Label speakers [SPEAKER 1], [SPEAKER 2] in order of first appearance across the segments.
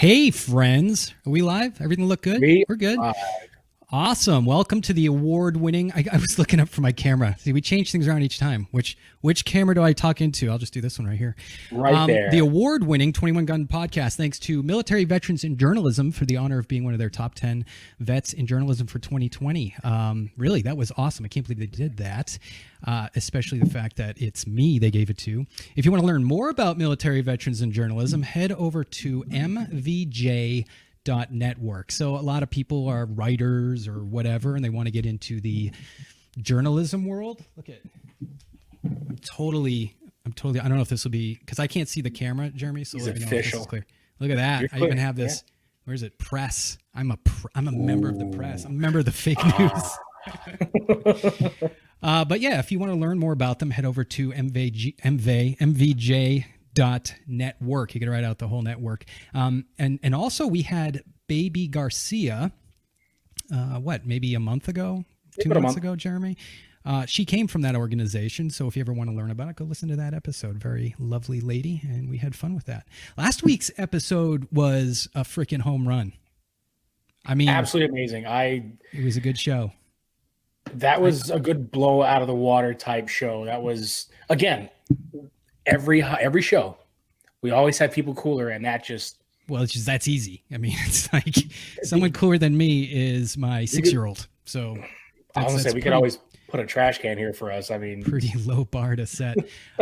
[SPEAKER 1] Hey, friends. Are we live? Everything look good?
[SPEAKER 2] We
[SPEAKER 1] We're good. Awesome. Welcome to the award-winning. I, I was looking up for my camera. See, we change things around each time. Which which camera do I talk into? I'll just do this one right here. Um,
[SPEAKER 2] Right there.
[SPEAKER 1] The award-winning 21 Gun Podcast. Thanks to military veterans in journalism for the honor of being one of their top 10 vets in journalism for 2020. Um, really, that was awesome. I can't believe they did that. Uh, especially the fact that it's me they gave it to. If you want to learn more about military veterans in journalism, head over to MVJ dot network. So a lot of people are writers or whatever, and they want to get into the journalism world. Look at, I'm totally, I'm totally. I don't know if this will be because I can't see the camera, Jeremy. So
[SPEAKER 2] He's
[SPEAKER 1] let me know if this
[SPEAKER 2] official.
[SPEAKER 1] is clear. Look at that. I even have this. Where's it? Press. I'm a. Pr- I'm a member of the press. I'm a member of the fake news. Uh, but yeah, if you want to learn more about them, head over to MVG, MV, MVJ dot network. You can write out the whole network. Um, and and also we had Baby Garcia. Uh, what maybe a month ago, two months
[SPEAKER 2] month.
[SPEAKER 1] ago, Jeremy. Uh, she came from that organization, so if you ever want to learn about it, go listen to that episode. Very lovely lady, and we had fun with that. Last week's episode was a freaking home run. I mean,
[SPEAKER 2] Absolutely amazing. I
[SPEAKER 1] it was a good show.
[SPEAKER 2] that was a good blow out of the water type show. That was again every every show. We always have people cooler, and that just
[SPEAKER 1] Well, it's just that's easy. I mean, it's like someone cooler than me is my six year old. So
[SPEAKER 2] I was gonna say
[SPEAKER 1] that's
[SPEAKER 2] we
[SPEAKER 1] pretty,
[SPEAKER 2] could always put a trash can here for us. I mean,
[SPEAKER 1] pretty low bar to set.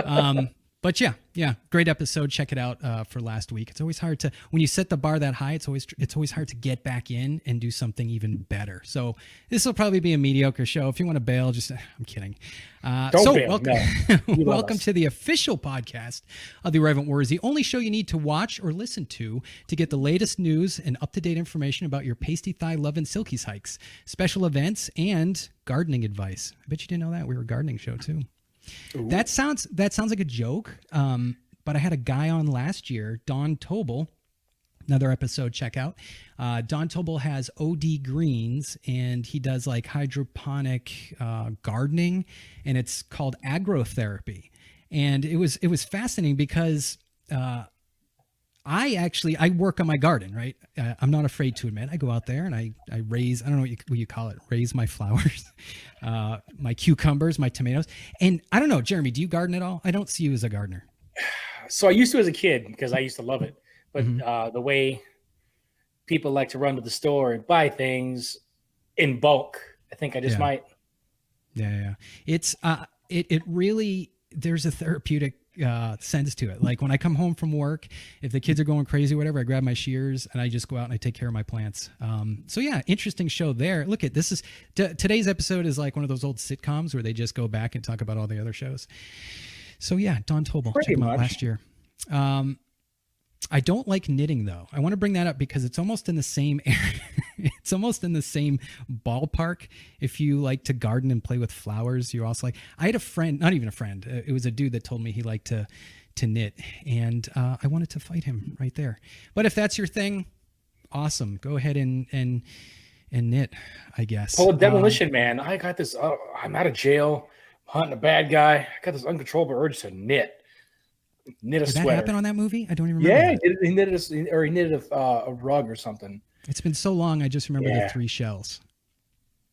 [SPEAKER 1] Um, but yeah, yeah, great episode. Check it out uh, for last week. It's always hard to when you set the bar that high. It's always it's always hard to get back in and do something even better. So this will probably be a mediocre show. If you want to bail, just I'm kidding. Uh,
[SPEAKER 2] Don't
[SPEAKER 1] so
[SPEAKER 2] bail,
[SPEAKER 1] welcome,
[SPEAKER 2] no.
[SPEAKER 1] Welcome
[SPEAKER 2] us.
[SPEAKER 1] to the official podcast of the Irreverent Warriors, the only show you need to watch or listen to to get the latest news and up to date information about your pasty thigh love and silkies hikes, special events, and gardening advice. I bet you didn't know that we were a gardening show too. That sounds that sounds like a joke. Um, but I had a guy on last year, Don Tobel. Another episode, check out. Uh, Don Tobel has OD Greens, and he does like hydroponic uh, gardening, and it's called agrotherapy. And it was it was fascinating because uh, I actually I work on my garden, right? Uh, I'm not afraid to admit I go out there and I I raise I don't know what you, what you call it, raise my flowers, uh, my cucumbers, my tomatoes, and I don't know, Jeremy, do you garden at all? I don't see you as a gardener.
[SPEAKER 2] so I used to as a kid because I used to love it, but
[SPEAKER 1] Mhm.
[SPEAKER 2] uh, the way people like to run to the store and buy things in bulk, I think I just
[SPEAKER 1] Yeah.
[SPEAKER 2] might.
[SPEAKER 1] Yeah, yeah. It's uh it it really there's a therapeutic uh sense to it. Like when I come home from work, if the kids are going crazy or whatever, I grab my shears and I just go out and I take care of my plants. Um so yeah, interesting show there. Look at this is t- today's episode is like one of those old sitcoms where they just go back and talk about all the other shows. So yeah, Don Tobel,
[SPEAKER 2] Pretty
[SPEAKER 1] check him out last year. Um I don't like knitting though. I want to bring that up because it's almost in the same area. it's almost in the same ballpark. If you like to garden and play with flowers, you're also like. I had a friend, not even a friend. uh, It was a dude that told me he liked to to knit, and uh, I wanted to fight him right there. But if that's your thing, awesome. Go ahead and and and knit. I guess.
[SPEAKER 2] Pull a
[SPEAKER 1] Um,
[SPEAKER 2] demolition man. I got this. Uh, I'm out of jail, hunting a bad guy. I got this uncontrollable urge to knit, knit a
[SPEAKER 1] did that
[SPEAKER 2] sweater.
[SPEAKER 1] happen on that movie? I don't even remember.
[SPEAKER 2] yeah, he, did, he knitted a, or he knitted a, uh, a rug or something.
[SPEAKER 1] It's been so long. I just remember the three shells.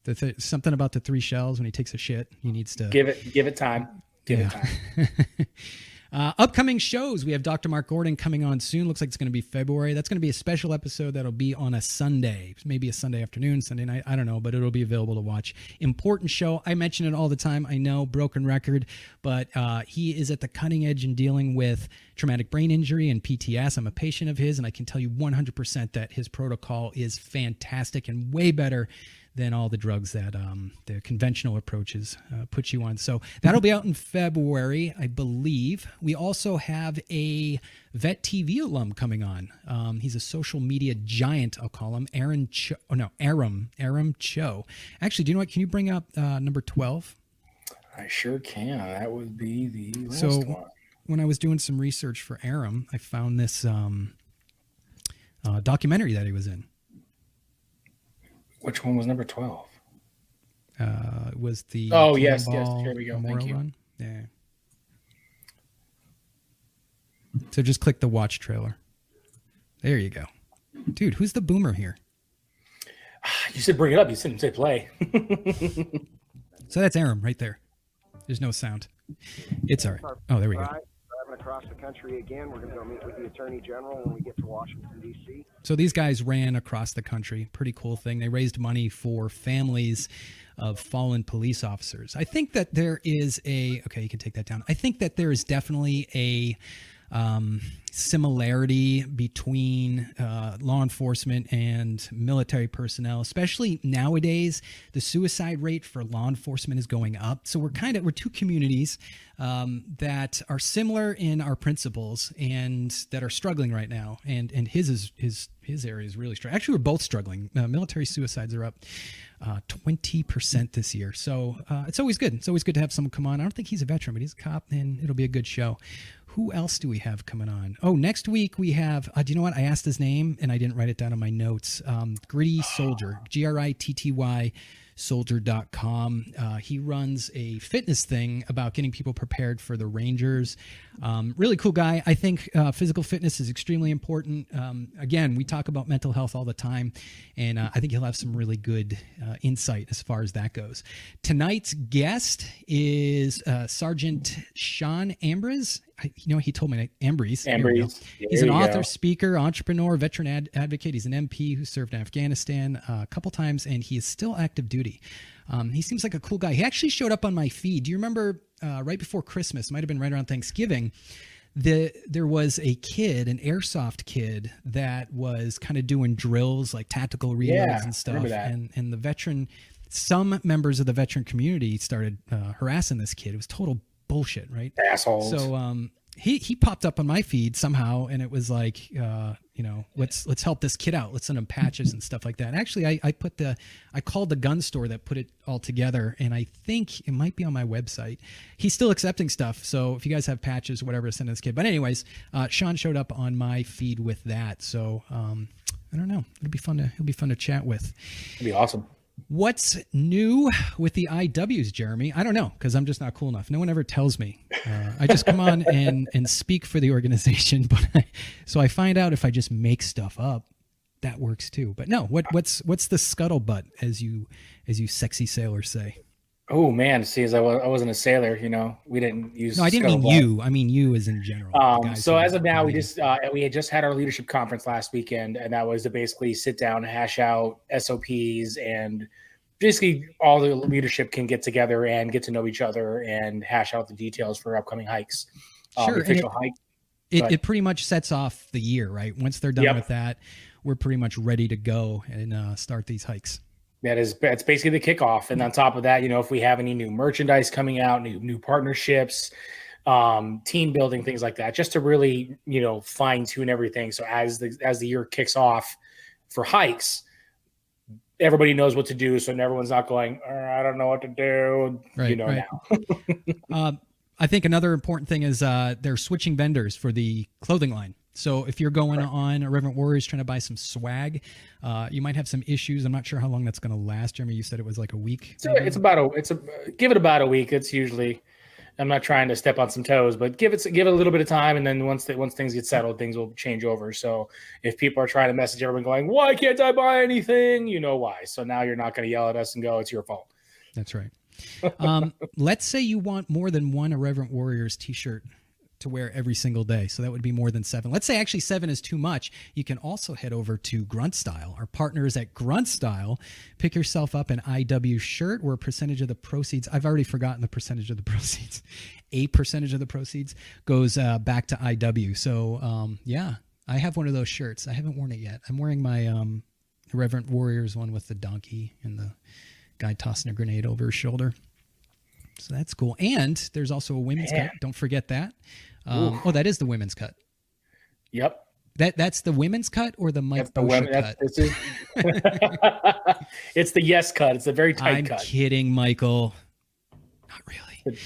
[SPEAKER 1] The th- something about the three shells when he takes a shit, he needs to
[SPEAKER 2] Give it, give it time. Give
[SPEAKER 1] Yeah.
[SPEAKER 2] it time.
[SPEAKER 1] Uh, upcoming shows, we have Dr. Mark Gordon coming on soon. Looks like it's going to be February. That's going to be a special episode that'll be on a Sunday, maybe a Sunday afternoon, Sunday night. I don't know, but it'll be available to watch. Important show. I mention it all the time. I know, broken record, but uh, he is at the cutting edge in dealing with traumatic brain injury and PTS. I'm a patient of his, and I can tell you 100% that his protocol is fantastic and way better than all the drugs that um, the conventional approaches uh, put you on. So that'll be out in February, I believe. We also have a Vet TV alum coming on. Um, he's a social media giant, I'll call him. Aaron Cho. Oh, no, Aram. Aram Cho. Actually, do you know what? Can you bring up uh, number 12?
[SPEAKER 2] I sure can. That would be the last
[SPEAKER 1] So-
[SPEAKER 2] one.
[SPEAKER 1] When I was doing some research for Aram, I found this um, uh, documentary that he was in.
[SPEAKER 2] Which one was number twelve?
[SPEAKER 1] Uh, it was the
[SPEAKER 2] Oh, yes, yes. Here we go. Thank
[SPEAKER 1] Memorial
[SPEAKER 2] you.
[SPEAKER 1] Run. Yeah. So just click the watch trailer. There you go. Dude, who's the boomer here?
[SPEAKER 2] You said bring it up. You didn't say play.
[SPEAKER 1] so that's Aram right there. There's no sound. It's all right. Oh, there we go.
[SPEAKER 3] Across the country again. We're going to go meet with the Attorney General when we get to Washington, D.C.
[SPEAKER 1] So these guys ran across the country. Pretty cool thing. They raised money for families of fallen police officers. I think that there is a, okay, you can take that down. I think that there is definitely a, um, similarity between uh, law enforcement and military personnel, especially nowadays. The suicide rate for law enforcement is going up. So we're kind of we're two communities um, that are similar in our principles and that are struggling right now. And and his is his his area is really struggling. Actually, we're both struggling. Uh, military suicides are up uh, twenty uh, percent this year. So uh, it's always good. It's always good to have someone come on. I don't think he's a veteran, but he's a cop, and it'll be a good show who else do we have coming on? Oh, next week we have. Uh, do you know what? I asked his name and I didn't write it down on my notes. Um, Gritty Soldier, G R I T T Y soldier.com. Uh, he runs a fitness thing about getting people prepared for the Rangers. Um, really cool guy. I think uh, physical fitness is extremely important. Um, again, we talk about mental health all the time, and uh, I think he'll have some really good uh, insight as far as that goes. Tonight's guest is uh, Sergeant Sean Ambrose. I, you know, he told me Ambrose.
[SPEAKER 2] Ambrose.
[SPEAKER 1] He's an author, go. speaker, entrepreneur, veteran ad- advocate. He's an MP who served in Afghanistan uh, a couple times, and he is still active duty. Um, he seems like a cool guy. He actually showed up on my feed. Do you remember uh, right before Christmas? Might have been right around Thanksgiving. The, there was a kid, an airsoft kid, that was kind of doing drills like tactical reloads
[SPEAKER 2] yeah,
[SPEAKER 1] and stuff. And and the veteran, some members of the veteran community started uh, harassing this kid. It was total bullshit, right?
[SPEAKER 2] Assholes.
[SPEAKER 1] So um, he he popped up on my feed somehow, and it was like, uh, you know, let's let's help this kid out. Let's send him patches and stuff like that. actually, I I put the I called the gun store that put it all together, and I think it might be on my website. He's still accepting stuff, so if you guys have patches whatever, send this kid. But anyways, uh, Sean showed up on my feed with that, so um, I don't know. It'll be fun to it'll be fun to chat with.
[SPEAKER 2] It'd be awesome.
[SPEAKER 1] What's new with the IWs, Jeremy? I don't know because I'm just not cool enough. No one ever tells me. Uh, I just come on and and speak for the organization, but I, so I find out if I just make stuff up, that works too. But no, what what's what's the scuttlebutt as you as you sexy sailors say?
[SPEAKER 2] Oh man, see, as I, was, I wasn't a sailor, you know, we didn't use.
[SPEAKER 1] No, I didn't mean you. I mean you as in general.
[SPEAKER 2] Um, so as of now, we just uh, we had just had our leadership conference last weekend, and that was to basically sit down, hash out SOPs, and basically all the leadership can get together and get to know each other and hash out the details for upcoming hikes.
[SPEAKER 1] Um, sure, official it, hike. It, it, pretty much sets off the year, right? Once they're done yep. with that, we're pretty much ready to go and uh, start these hikes
[SPEAKER 2] that is that's basically the kickoff. And on top of that, you know, if we have any new merchandise coming out, new new partnerships, um, team building, things like that, just to really, you know, fine tune everything. So as the as the year kicks off for hikes, everybody knows what to do. So everyone's not going, oh, I don't know what to do. Right, you know right.
[SPEAKER 1] now. uh, I think another important thing is uh, they're switching vendors for the clothing line. So if you're going right. on Irreverent Warriors trying to buy some swag, uh, you might have some issues. I'm not sure how long that's going to last. Jeremy, you said it was like a week.
[SPEAKER 2] It's, a, it's about a it's a give it about a week. It's usually. I'm not trying to step on some toes, but give it give it a little bit of time, and then once the, once things get settled, things will change over. So if people are trying to message everyone going, "Why can't I buy anything?" You know why. So now you're not going to yell at us and go, "It's your fault."
[SPEAKER 1] That's right. um, let's say you want more than one Irreverent Warriors T-shirt to wear every single day. So that would be more than seven. Let's say actually seven is too much. You can also head over to Grunt Style. Our partner is at Grunt Style. Pick yourself up an IW shirt where a percentage of the proceeds, I've already forgotten the percentage of the proceeds, a percentage of the proceeds goes uh, back to IW. So um, yeah, I have one of those shirts. I haven't worn it yet. I'm wearing my um, Irreverent Warriors one with the donkey and the guy tossing a grenade over his shoulder. So that's cool. And there's also a women's Man. cut. Don't forget that. Um, oh, that is the women's cut.
[SPEAKER 2] Yep.
[SPEAKER 1] That that's the women's cut or the Mike the women, cut.
[SPEAKER 2] Is, it's the yes cut. It's a very tight
[SPEAKER 1] I'm
[SPEAKER 2] cut.
[SPEAKER 1] kidding, Michael. Not really.
[SPEAKER 2] The,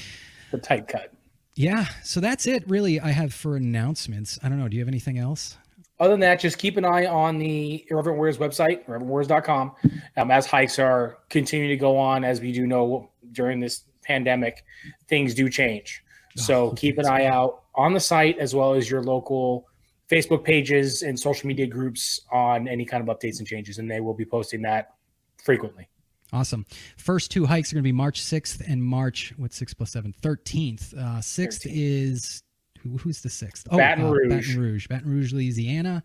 [SPEAKER 2] the tight cut.
[SPEAKER 1] Yeah. So that's it. Really, I have for announcements. I don't know. Do you have anything else?
[SPEAKER 2] Other than that, just keep an eye on the Irreverent Warriors website, irreverentwarriors.com. Um, as hikes are continuing to go on, as we do know during this pandemic, things do change. So oh, keep an eye out on the site as well as your local Facebook pages and social media groups on any kind of updates and changes, and they will be posting that frequently.
[SPEAKER 1] Awesome. First two hikes are going to be March 6th and March, what's 6 plus 7? 13th. Uh, 6th 13th. is, who, who's the 6th?
[SPEAKER 2] Oh, Baton uh, Rouge.
[SPEAKER 1] Baton Rouge. Baton Rouge, Louisiana.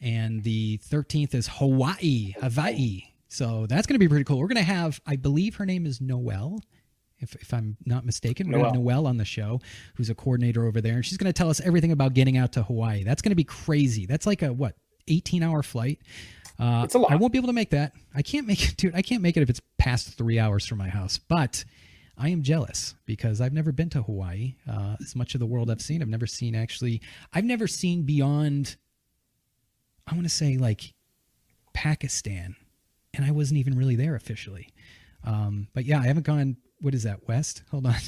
[SPEAKER 1] And the 13th is Hawaii, Hawaii. So that's going to be pretty cool. We're going to have, I believe her name is Noelle if, if I'm not mistaken. We have Noelle on the show, who's a coordinator over there, and she's going to tell us everything about getting out to Hawaii. That's going to be crazy. That's like a what 18 hour flight. Uh, it's a lot. I won't be able to make that. I can't make it, dude. I can't make it if it's past three hours from my house. But I am jealous because I've never been to Hawaii. Uh, as much of the world I've seen, I've never seen actually. I've never seen beyond. I want to say like Pakistan, and I wasn't even really there officially. Um, but yeah, I haven't gone what is that west? Hold on.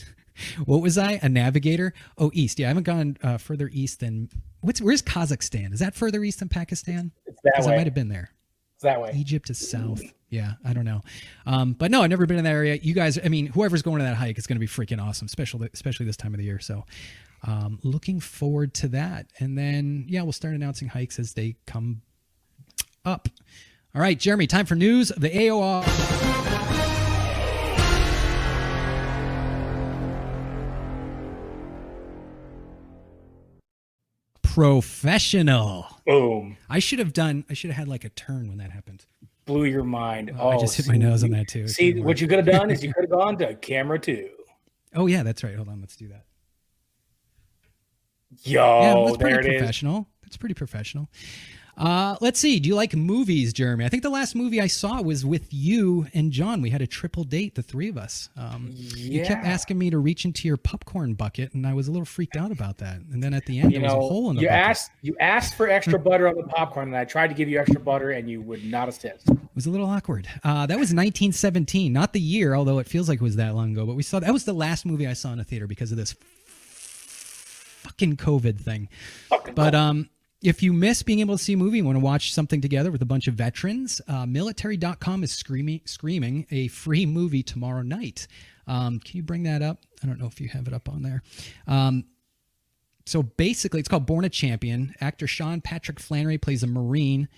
[SPEAKER 1] What was i? A navigator? Oh east. Yeah i haven't gone uh, further east than what's where's kazakhstan? Is that further east than pakistan?
[SPEAKER 2] It's that way.
[SPEAKER 1] i might have been there.
[SPEAKER 2] It's that way.
[SPEAKER 1] Egypt is south. Yeah i don't know. Um, but no i've never been in that area. You guys i mean whoever's going to that hike is going to be freaking awesome especially especially this time of the year. So um, looking forward to that. And then yeah we'll start announcing hikes as they come up. All right jeremy time for news of the aor professional.
[SPEAKER 2] Boom.
[SPEAKER 1] I should have done. I should have had like a turn when that happened.
[SPEAKER 2] Blew your mind.
[SPEAKER 1] Oh, I just oh, hit see, my nose on that too.
[SPEAKER 2] See what you could have done is you could have gone to camera two.
[SPEAKER 1] Oh yeah, that's right. Hold on, let's do that.
[SPEAKER 2] Yo,
[SPEAKER 1] yeah, that's
[SPEAKER 2] there
[SPEAKER 1] pretty professional.
[SPEAKER 2] Is.
[SPEAKER 1] That's pretty professional. Uh, let's see. Do you like movies, Jeremy? I think the last movie I saw was with you and John. We had a triple date, the three of us. Um, yeah. You kept asking me to reach into your popcorn bucket, and I was a little freaked out about that. And then at the end, you there know, was a hole in the
[SPEAKER 2] you
[SPEAKER 1] bucket.
[SPEAKER 2] asked you asked for extra butter on the popcorn, and I tried to give you extra butter, and you would not assist.
[SPEAKER 1] It was a little awkward. Uh, that was 1917, not the year, although it feels like it was that long ago. But we saw that was the last movie I saw in a theater because of this fucking COVID thing.
[SPEAKER 2] Fucking
[SPEAKER 1] but um if you miss being able to see a movie and want to watch something together with a bunch of veterans, uh, military.com is screaming, screaming a free movie tomorrow night. Um, can you bring that up? I don't know if you have it up on there. Um, so basically, it's called Born a Champion. Actor Sean Patrick Flanery plays a Marine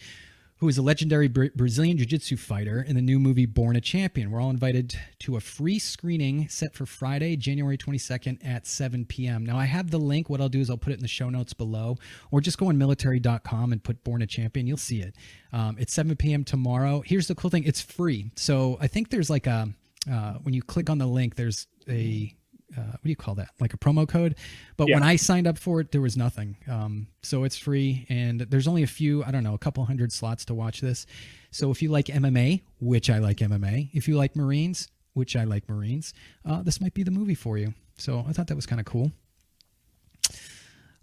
[SPEAKER 1] who is a legendary Brazilian Jiu Jitsu fighter in the new movie Born a Champion. We're all invited to a free screening set for Friday, January 22nd at 7 p.m. Now, I have the link. What I'll do is I'll put it in the show notes below, or just go on military.com and put Born a Champion. You'll see it. Um, it's 7 p.m. tomorrow. Here's the cool thing it's free. So I think there's like a, uh, when you click on the link, there's a uh, what do you call that? Like a promo code. But yeah. when I signed up for it, there was nothing. Um, so it's free, and there's only a few. I don't know, a couple hundred slots to watch this. So if you like MMA, which I like MMA, if you like Marines, which I like Marines, uh, this might be the movie for you. So I thought that was kind of cool.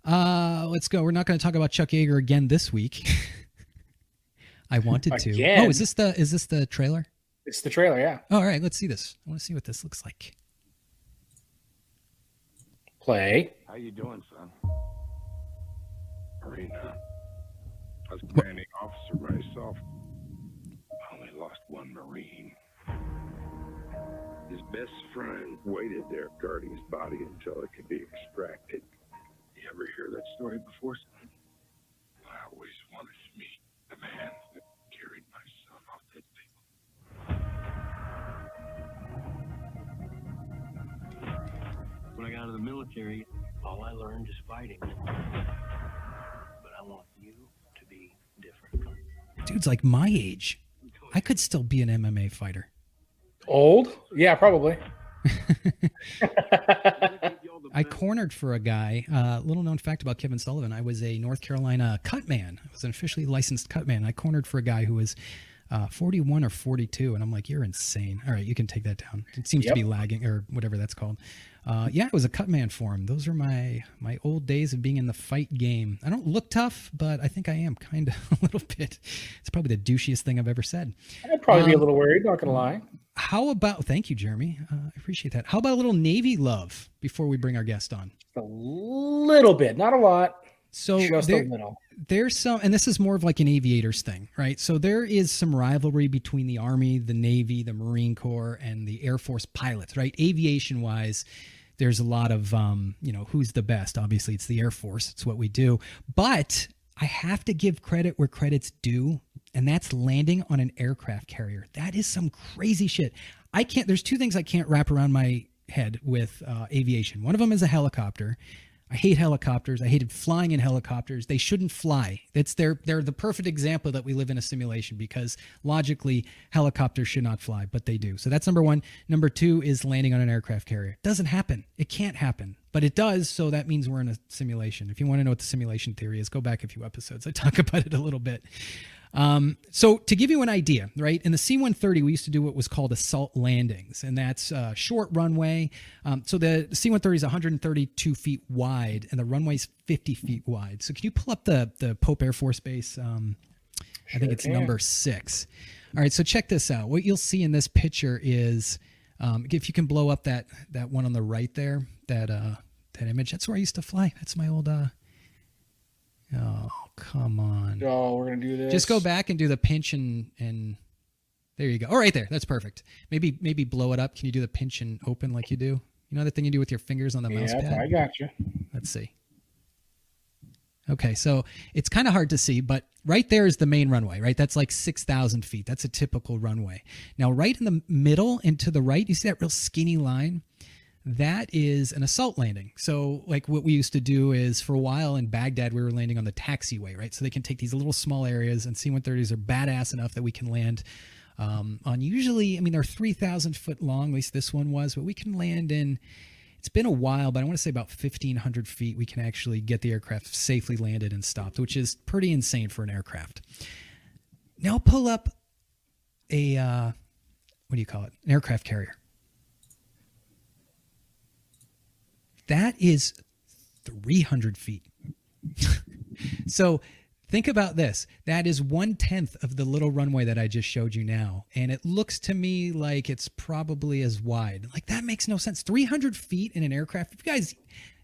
[SPEAKER 1] Uh, let's go. We're not going to talk about Chuck Yeager again this week. I wanted to. Oh, is this the is this the trailer?
[SPEAKER 2] It's the trailer, yeah.
[SPEAKER 1] Oh, all right, let's see this. I want to see what this looks like
[SPEAKER 4] How you doing, son? Marina. Uh, I was commanding officer myself. I only lost one Marine. His best friend waited there guarding his body until it could be extracted. You ever hear that story before, son? I always wanted to meet the man
[SPEAKER 5] When I got out of the military, all I learned is fighting. But I want you to be different.
[SPEAKER 1] Dude's like my age. I could still be an MMA fighter.
[SPEAKER 2] Old? Yeah, probably.
[SPEAKER 1] I cornered for a guy. Uh, little known fact about Kevin Sullivan: I was a North Carolina cut man. I was an officially licensed cut man. I cornered for a guy who was uh, 41 or 42, and I'm like, "You're insane." All right, you can take that down. It seems yep. to be lagging or whatever that's called uh, yeah, it was a cutman for him. Those are my my old days of being in the fight game. I don't look tough, but I think I am kind of a little bit. It's probably the douchiest thing I've ever said.
[SPEAKER 2] I'd probably um, be a um, little worried. Not gonna lie.
[SPEAKER 1] How about? Thank you, Jeremy. Uh, I appreciate that. How about a little Navy love before we bring our guest on?
[SPEAKER 2] A little bit, not a lot.
[SPEAKER 1] So
[SPEAKER 2] just
[SPEAKER 1] there,
[SPEAKER 2] a little.
[SPEAKER 1] There's some, and this is more of like an aviators thing, right? So there is some rivalry between the Army, the Navy, the Marine Corps, and the Air Force pilots, right? Aviation wise there's a lot of um, you know who's the best obviously it's the air force it's what we do but I have to give credit where credit's due, and that's landing on an aircraft carrier. That is some crazy shit. I can't, there's two things I can't wrap around my head with uh, aviation. One of them is a helicopter. I hate helicopters. I hated flying in helicopters. They shouldn't fly. It's they're they're the perfect example that we live in a simulation because logically helicopters should not fly, but they do. So that's number one. Number two is landing on an aircraft carrier. It doesn't happen. It can't happen, but it does. So that means we're in a simulation. If you want to know what the simulation theory is, go back a few episodes. I talk about it a little bit. Um, so to give you an idea, right, in the C-130, we used to do what was called assault landings, and that's uh, short runway. Um, so the C-130 is 132 feet wide, and the runway's 50 feet wide. So can you pull up the the Pope Air Force Base? Um, I think it's
[SPEAKER 2] can.
[SPEAKER 1] number six. All right, so check this out. What you'll see in this picture is, um, if you can blow up that that one on the right there, that uh, that image. That's where I used to fly. That's my old. Uh, oh, come on.
[SPEAKER 2] Oh, we're gonna do this.
[SPEAKER 1] Just go back and do the pinch and and there you go. Oh, right there. That's perfect. Maybe maybe blow it up. Can you do the pinch and open like you do? You know the thing you do with your fingers on the mouse
[SPEAKER 2] Yeah,
[SPEAKER 1] pad.
[SPEAKER 2] I got you.
[SPEAKER 1] Let's see. Okay, so it's kind of hard to see, but right there is the main runway, right? That's like 6,000 feet. That's a typical runway. Now, right in the middle and to the right, you see that real skinny line? That is an assault landing. So, like what we used to do is for a while in Baghdad, we were landing on the taxiway, right? So they can take these little small areas, and C 130s are badass enough that we can land um, on usually, I mean, they're 3,000 foot long, at least this one was, but we can land in it's been a while, but I want to say about 1,500 feet, we can actually get the aircraft safely landed and stopped, which is pretty insane for an aircraft. Now pull up a, uh, what do you call it? An aircraft carrier. That is 300 feet. so think about this. That is one tenth of the little runway that I just showed you now. And it looks to me like it's probably as wide. Like that makes no sense. 300 feet in an aircraft. If you guys,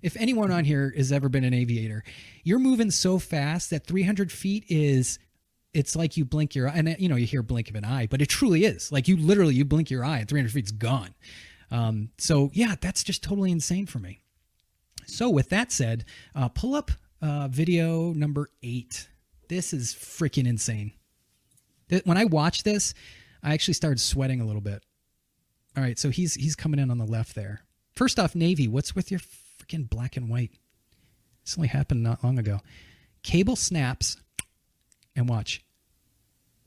[SPEAKER 1] if anyone on here has ever been an aviator, you're moving so fast that 300 feet is it's like you blink your eye and you know you hear blink of an eye but it truly is like you literally you blink your eye and 300 feet's gone um, so yeah that's just totally insane for me so with that said uh, pull up uh, video number eight this is freaking insane when i watched this i actually started sweating a little bit all right so he's he's coming in on the left there first off navy what's with your freaking black and white this only happened not long ago cable snaps and watch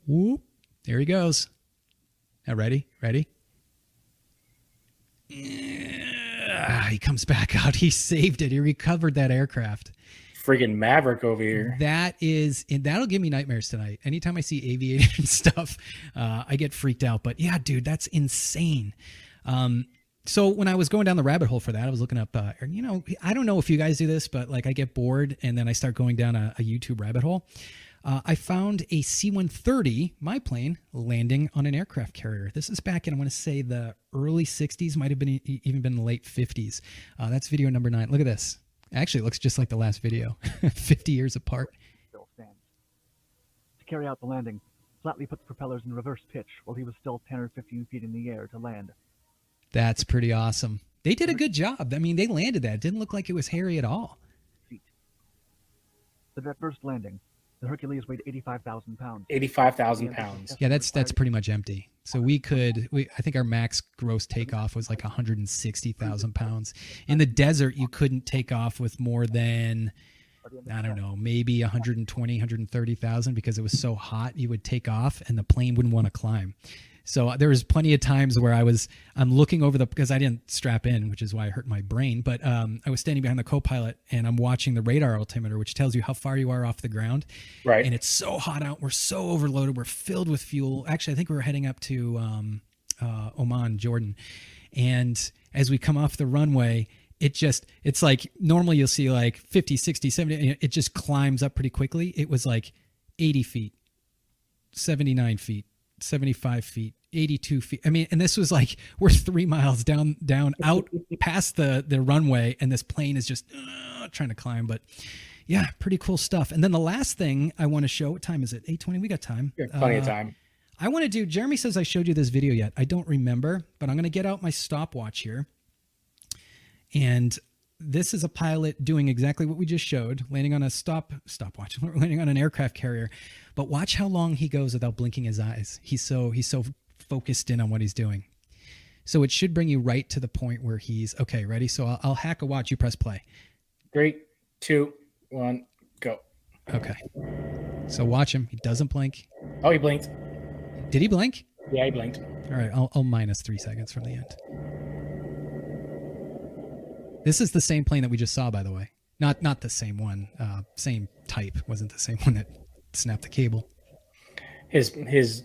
[SPEAKER 1] Whoop. There he goes. Now, ready? Ready? Ah, he comes back out. He saved it. He recovered that aircraft.
[SPEAKER 2] Freaking Maverick over here.
[SPEAKER 1] That is, and that'll give me nightmares tonight. Anytime I see aviation stuff, uh, I get freaked out. But yeah, dude, that's insane. Um, so when I was going down the rabbit hole for that, I was looking up, uh, you know, I don't know if you guys do this, but like I get bored and then I start going down a, a YouTube rabbit hole. Uh, I found a C 130, my plane, landing on an aircraft carrier. This is back in, I want to say, the early 60s, might have been even been the late 50s. Uh, that's video number nine. Look at this. Actually, it looks just like the last video, 50 years apart.
[SPEAKER 6] still stands. To carry out the landing, Flatley put the propellers in reverse pitch while he was still 10 or 15 feet in the air to land.
[SPEAKER 1] That's pretty awesome. They did a good job. I mean, they landed that. It didn't look like it was hairy at all.
[SPEAKER 6] The jet first landing, the Hercules weighed 85,000 pounds.
[SPEAKER 2] 85,000 pounds.
[SPEAKER 1] Yeah, that's that's pretty much empty. So we could, we I think our max gross takeoff was like 160,000 pounds. In the desert, you couldn't take off with more than I don't know, maybe 120, 130,000 because it was so hot. You would take off and the plane wouldn't want to climb. So uh, there was plenty of times where I was I'm looking over the because I didn't strap in, which is why I hurt my brain. But um, I was standing behind the co-pilot and I'm watching the radar altimeter, which tells you how far you are off the ground.
[SPEAKER 2] Right.
[SPEAKER 1] And it's so hot out. We're so overloaded. We're filled with fuel. Actually, I think we were heading up to um, uh, Oman, Jordan. And as we come off the runway, it just, it's like normally you'll see like 50, 60, 70, it just climbs up pretty quickly. It was like 80 feet, 79 feet, 75 feet. 82 feet. I mean, and this was like we're three miles down, down, out past the the runway, and this plane is just uh, trying to climb. But yeah, pretty cool stuff. And then the last thing I want to show. What time is it? 8:20. We got time.
[SPEAKER 2] Got plenty of
[SPEAKER 1] Uh,
[SPEAKER 2] time.
[SPEAKER 1] I want to do. Jeremy says I showed you this video yet. I don't remember, but I'm going to get out my stopwatch here, and this is a pilot doing exactly what we just showed, landing on a stop stopwatch, landing on an aircraft carrier. But watch how long he goes without blinking his eyes. He's so he's so focused in on what he's doing. So it should bring you right to the point where he's okay, ready. So I'll, I'll hack a watch. You press play.
[SPEAKER 2] Three, two, one, go.
[SPEAKER 1] Okay. So watch him. He doesn't blink.
[SPEAKER 2] Oh, he blinked.
[SPEAKER 1] Did he blink?
[SPEAKER 2] Yeah, he blinked.
[SPEAKER 1] All right, I'll, I'll minus three seconds from the end. This is the same plane that we just saw, by the way. Not not the same one. Uh, same type. Wasn't the same one that snapped the cable.
[SPEAKER 2] His his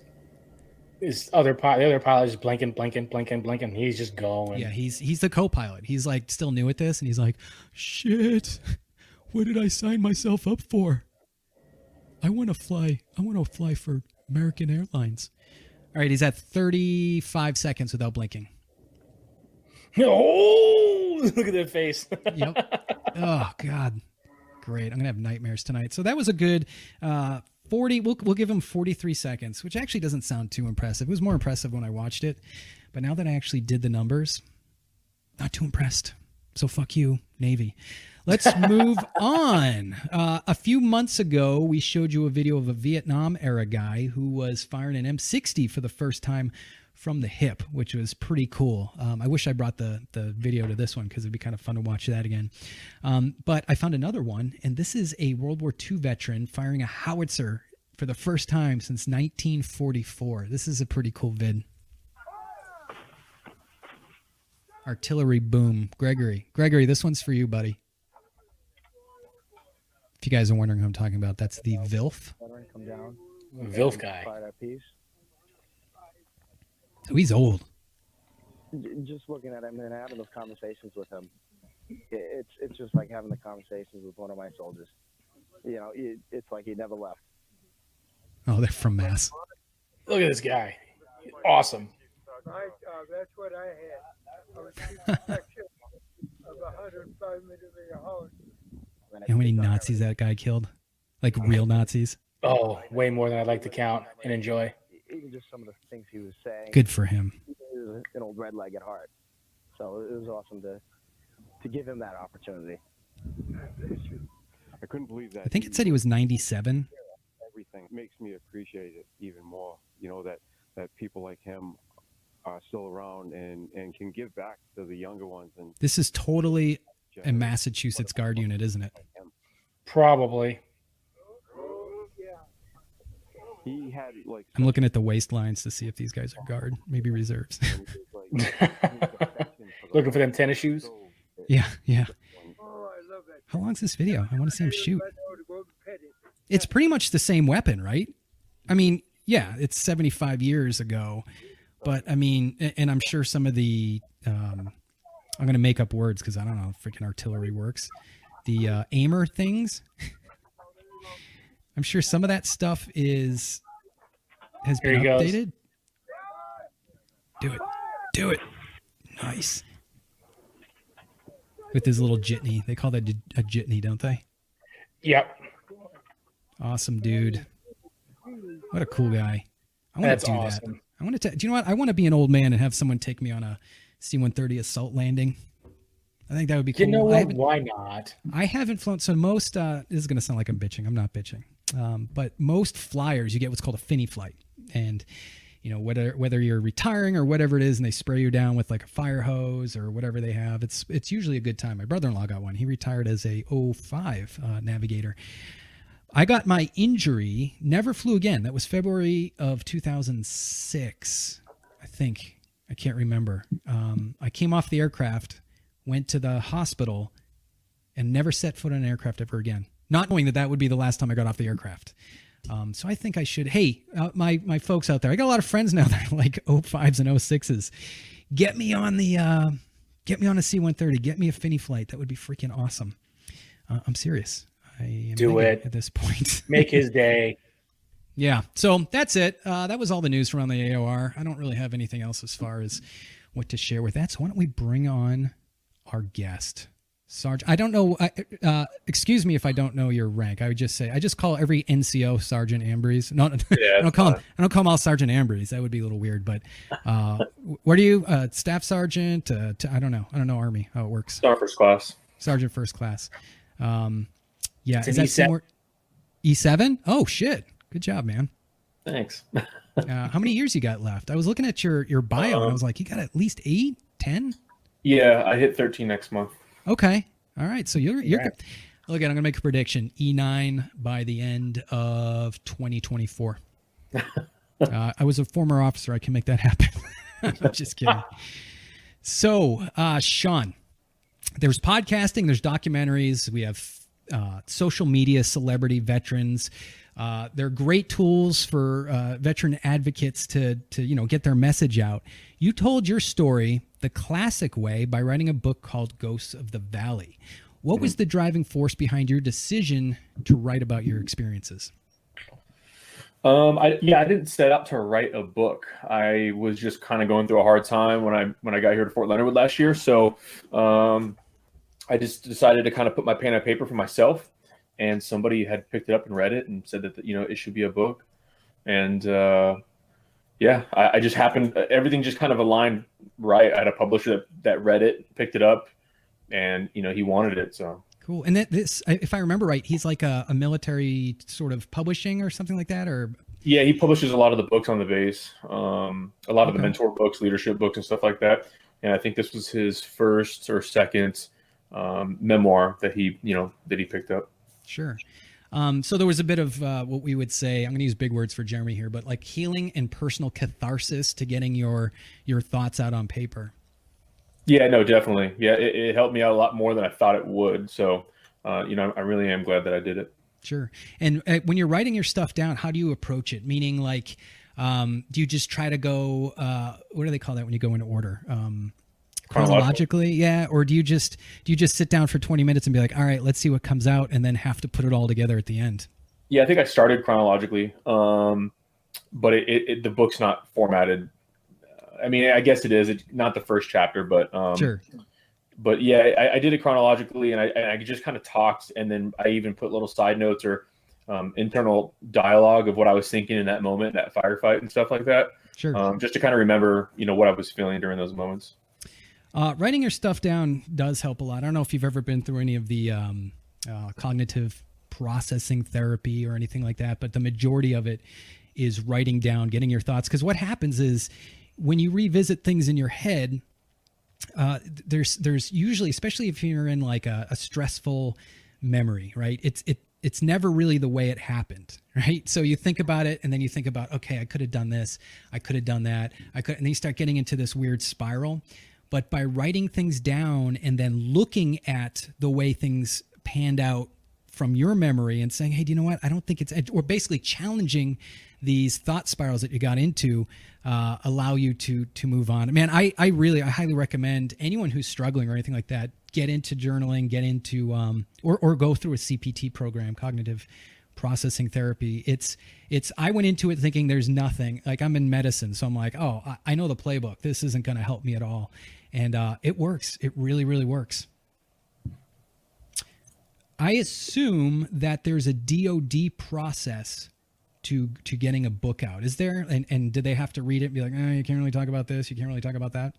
[SPEAKER 2] his other pilot, the other pilot is blinking, blinking, blinking, blinking. He's just going.
[SPEAKER 1] Yeah, he's he's the co-pilot. He's like still new at this, and he's like, "Shit, what did I sign myself up for? I want to fly. I want to fly for American Airlines." All right, he's at 35 seconds without blinking.
[SPEAKER 2] Oh, look at that face.
[SPEAKER 1] Yep. oh God, great. I'm gonna have nightmares tonight. So that was a good uh, 40. We'll we'll give him 43 seconds, which actually doesn't sound too impressive. It was more impressive when I watched it, but now that I actually did the numbers, not too impressed. So fuck you, Navy. Let's move on. Uh, a few months ago, we showed you a video of a Vietnam era guy who was firing an M60 for the first time from the hip, which was pretty cool. Um, I wish I brought the the video to this one because it'd be kind of fun to watch that again. Um, but I found another one, and this is a World War II veteran firing a howitzer for the first time since 1944. This is a pretty cool vid. Artillery boom, Gregory. Gregory, this one's for you, buddy. If you guys are wondering who I'm talking about, that's the VILF.
[SPEAKER 3] Veteran, come down.
[SPEAKER 2] Vilf guy.
[SPEAKER 3] Fire that piece.
[SPEAKER 1] So he's old.
[SPEAKER 3] Just looking at him and having those conversations with him, it's it's just like having the conversations with one of my soldiers. You know, it, it's like he never left.
[SPEAKER 1] Oh, they're from Mass.
[SPEAKER 2] Look at this guy. Awesome.
[SPEAKER 7] I, uh, that's what I had. I was of a 105 millimeter hose.
[SPEAKER 3] And I
[SPEAKER 1] You know how many Nazis that guy killed? Like real Nazis?
[SPEAKER 2] Oh, way more than I'd like to count and enjoy.
[SPEAKER 3] Even just some of the things he was saying.
[SPEAKER 1] Good for him.
[SPEAKER 3] He was an old red leg at heart. So it was awesome to to give him that opportunity.
[SPEAKER 8] I couldn't believe that.
[SPEAKER 1] I think it said he was 97.
[SPEAKER 8] everything makes me appreciate it even more. You know that that people like him are still around and and can give back to the younger ones and
[SPEAKER 1] This is totally a Massachusetts Guard unit, isn't it?
[SPEAKER 2] Probably.
[SPEAKER 8] He had like
[SPEAKER 1] I'm looking at the waistlines to see if these guys are Guard, maybe reserves.
[SPEAKER 2] Looking for them tennis shoes.
[SPEAKER 1] yeah, yeah.
[SPEAKER 7] Oh, I love that.
[SPEAKER 1] How long's this video? I want to see him shoot.
[SPEAKER 7] I know to go to Petty.
[SPEAKER 1] It's pretty much the same weapon, right? I mean, yeah, it's 75 years ago, but I mean, and I'm sure some of the, um, I'm going to make up words because I don't know how freaking artillery works. The uh, aimer things. I'm sure some of that stuff is has
[SPEAKER 2] Here
[SPEAKER 1] been
[SPEAKER 2] he goes.
[SPEAKER 1] updated. Do it. Do it. Nice. With his little jitney. They call that a jitney, don't they?
[SPEAKER 2] Yep.
[SPEAKER 1] Awesome, dude. What a cool guy. I want
[SPEAKER 2] That's
[SPEAKER 1] to do
[SPEAKER 2] awesome.
[SPEAKER 1] that. I want to. Do you know what? I want to be an old man and have someone take me on a C-130 assault landing. I think that would be cool.
[SPEAKER 2] You know what? Why not?
[SPEAKER 1] I haven't flown. So most. Uh, this is going to sound like I'm bitching. I'm not bitching. Um, but most flyers, you get what's called a fini flight, and you know whether whether you're retiring or whatever it is, and they spray you down with like a fire hose or whatever they have. It's it's usually a good time. My brother-in-law got one. He retired as a 05 uh, navigator. I got my injury, never flew again. That was February of 2006, I think. I can't remember. Um, I came off the aircraft, went to the hospital, and never set foot on an aircraft ever again. Not knowing that that would be the last time I got off the aircraft. Um, so I think I should. Hey, uh, my my folks out there, I got a lot of friends now that are like 05s and 06s. Get me on the uh, get me on a C-130. Get me a Fini flight. That would be freaking awesome. Uh, I'm serious. I am
[SPEAKER 2] Do it.
[SPEAKER 1] at this point.
[SPEAKER 2] Make his day.
[SPEAKER 1] Yeah. So that's it. Uh, that was all the news from around the AOR. I don't really have anything else as far as what to share with that. So why don't we bring on our guest, Sergeant? I don't know. I- Uh, excuse me if I don't know your rank. I would just say I just call every NCO Sergeant Ambrose. No, I don't call him. I don't call him all Sergeant Ambrose. That would be a little weird. But uh, where do you uh, Staff Sergeant? Uh, to, I don't know. I don't know Army how it works.
[SPEAKER 9] Star first class.
[SPEAKER 1] Sergeant First Class. Um, yeah,
[SPEAKER 2] It's
[SPEAKER 1] is that
[SPEAKER 2] E7.
[SPEAKER 1] similar? E7? Oh shit! Good job, man.
[SPEAKER 9] Thanks.
[SPEAKER 1] Uh, how many years you got left? I was looking at your your bio and I
[SPEAKER 9] Um,
[SPEAKER 1] was like, you got at least eight, ten.
[SPEAKER 9] yeah, I hit 13 next month.
[SPEAKER 1] Okay, all right. So you're you're.
[SPEAKER 2] Congrats.
[SPEAKER 1] Look, I'm gonna make a prediction. E9 by the end of 2024. uh, I was a former officer. I can make that happen. I'm just kidding. So, uh, Sean, there's podcasting, there's documentaries, we have uh, social media, celebrity veterans. Uh, they're great tools for uh, veteran advocates to to you know get their message out. You told your story the classic way by writing a book called Ghosts of the Valley. What was the driving force behind your decision to write about your experiences?
[SPEAKER 9] Um, I yeah, I didn't set out to write a book. I was just kind of going through a hard time when I when I got here to Fort Leonard Wood last year. So, um, I just decided to kind of put my pen on paper for myself. And somebody had picked it up and read it and said that you know it should be a book. And uh, yeah, I, I just happened. Everything just kind of aligned right. I had a publisher that, that read it, picked it up, and you know he wanted it. So
[SPEAKER 1] Cool. And that this, if I remember right, he's like a, a military sort of publishing or something like that, or
[SPEAKER 9] Yeah, he publishes a lot of the books on the base, um, a lot of the mentor books, leadership books, and stuff like that. And I think this was his first or second um, memoir that he, you know, that he picked up.
[SPEAKER 1] Sure. Um, so there was a bit of uh, what we would say. I'm going to use big words for Jeremy here, but like healing and personal catharsis to getting your your thoughts out on paper.
[SPEAKER 9] Yeah, no, definitely. Yeah, it, it helped me out a lot more than I thought it would. So, uh, you know, I really am glad that I did it.
[SPEAKER 1] Sure. And uh, when you're writing your stuff down, how do you approach it? Meaning, like, um, do you just try to go? Uh, what do they call that when you go in order? Um. Chronologically, yeah. Or do you just do you just sit down for 20 minutes and be like, all right, let's see what comes out, and then have to put it all together at the end?
[SPEAKER 9] Yeah, I think I started chronologically, um, but it, it, it, the book's not formatted. I mean, I guess it is. It's not the first chapter, but um,
[SPEAKER 1] Sure.
[SPEAKER 9] but yeah, I, I did it chronologically, and I, and I just kind of talked, and then I even put little side notes or um, internal dialogue of what I was thinking in that moment, that firefight and stuff like that,
[SPEAKER 1] Sure.
[SPEAKER 9] um, just to kind of remember, you know, what I was feeling during those moments.
[SPEAKER 1] Uh, writing your stuff down does help a lot. I don't know if you've ever been through any of the um, uh, cognitive processing therapy or anything like that, but the majority of it is writing down, getting your thoughts. Because what happens is when you revisit things in your head, uh, there's there's usually, especially if you're in like a, a stressful memory, right? It's it it's never really the way it happened, right? So you think about it, and then you think about, okay, I could have done this, I could have done that, I could, and then you start getting into this weird spiral. But by writing things down and then looking at the way things panned out from your memory and saying, hey, do you know what? I don't think it's, or basically challenging these thought spirals that you got into uh, allow you to to move on. Man, I I really I highly recommend anyone who's struggling or anything like that get into journaling, get into um, or or go through a CPT program, cognitive processing therapy. It's it's I went into it thinking there's nothing. Like I'm in medicine, so I'm like, oh, I, I know the playbook. This isn't going to help me at all, and uh, it works. It really really works. I assume that there's a DoD process to to getting a book out. Is there? And and did they have to read it and be like, oh, you can't really talk about this, you can't really talk about that?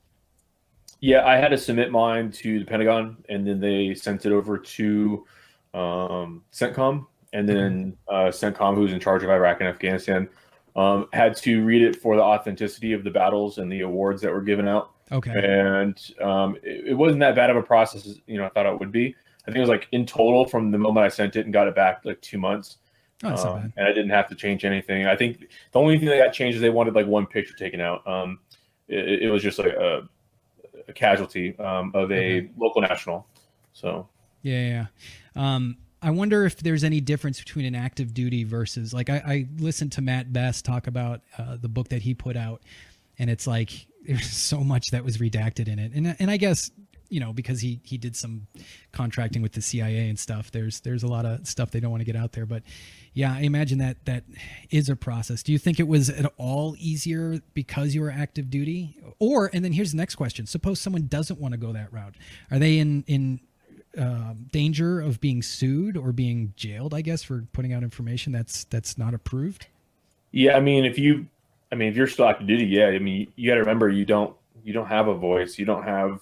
[SPEAKER 9] Yeah, I had to submit mine to the Pentagon, and then they sent it over to um, CENTCOM, and then uh, CENTCOM, who's in charge of Iraq and Afghanistan, um, had to read it for the authenticity of the battles and the awards that were given out.
[SPEAKER 1] Okay.
[SPEAKER 9] And um, it, it wasn't that bad of a process, as you know, I thought it would be. I think it was like in total from the moment I sent it and got it back, like two months.
[SPEAKER 1] Oh, that's not
[SPEAKER 9] Um,
[SPEAKER 1] bad.
[SPEAKER 9] and I didn't have to change anything. I think the only thing that got changed is they wanted like one picture taken out. Um, it, it was just like a, a casualty um, of a
[SPEAKER 1] Okay.
[SPEAKER 9] local national. So
[SPEAKER 1] Yeah, yeah. Um, I wonder if there's any difference between an active duty versus like I, I listened to Matt Best talk about uh, the book that he put out, and it's like there's so much that was redacted in it, and and I guess you know because he he did some contracting with the CIA and stuff. There's there's a lot of stuff they don't want to get out there, but yeah, I imagine that that is a process. Do you think it was at all easier because you were active duty, or and then here's the next question: Suppose someone doesn't want to go that route, are they in in um, danger of being sued or being jailed? I guess for putting out information that's that's not approved.
[SPEAKER 9] yeah, I mean, if you, I mean, if you're still active duty, yeah, I mean, you got to remember you don't you don't have a voice, you don't have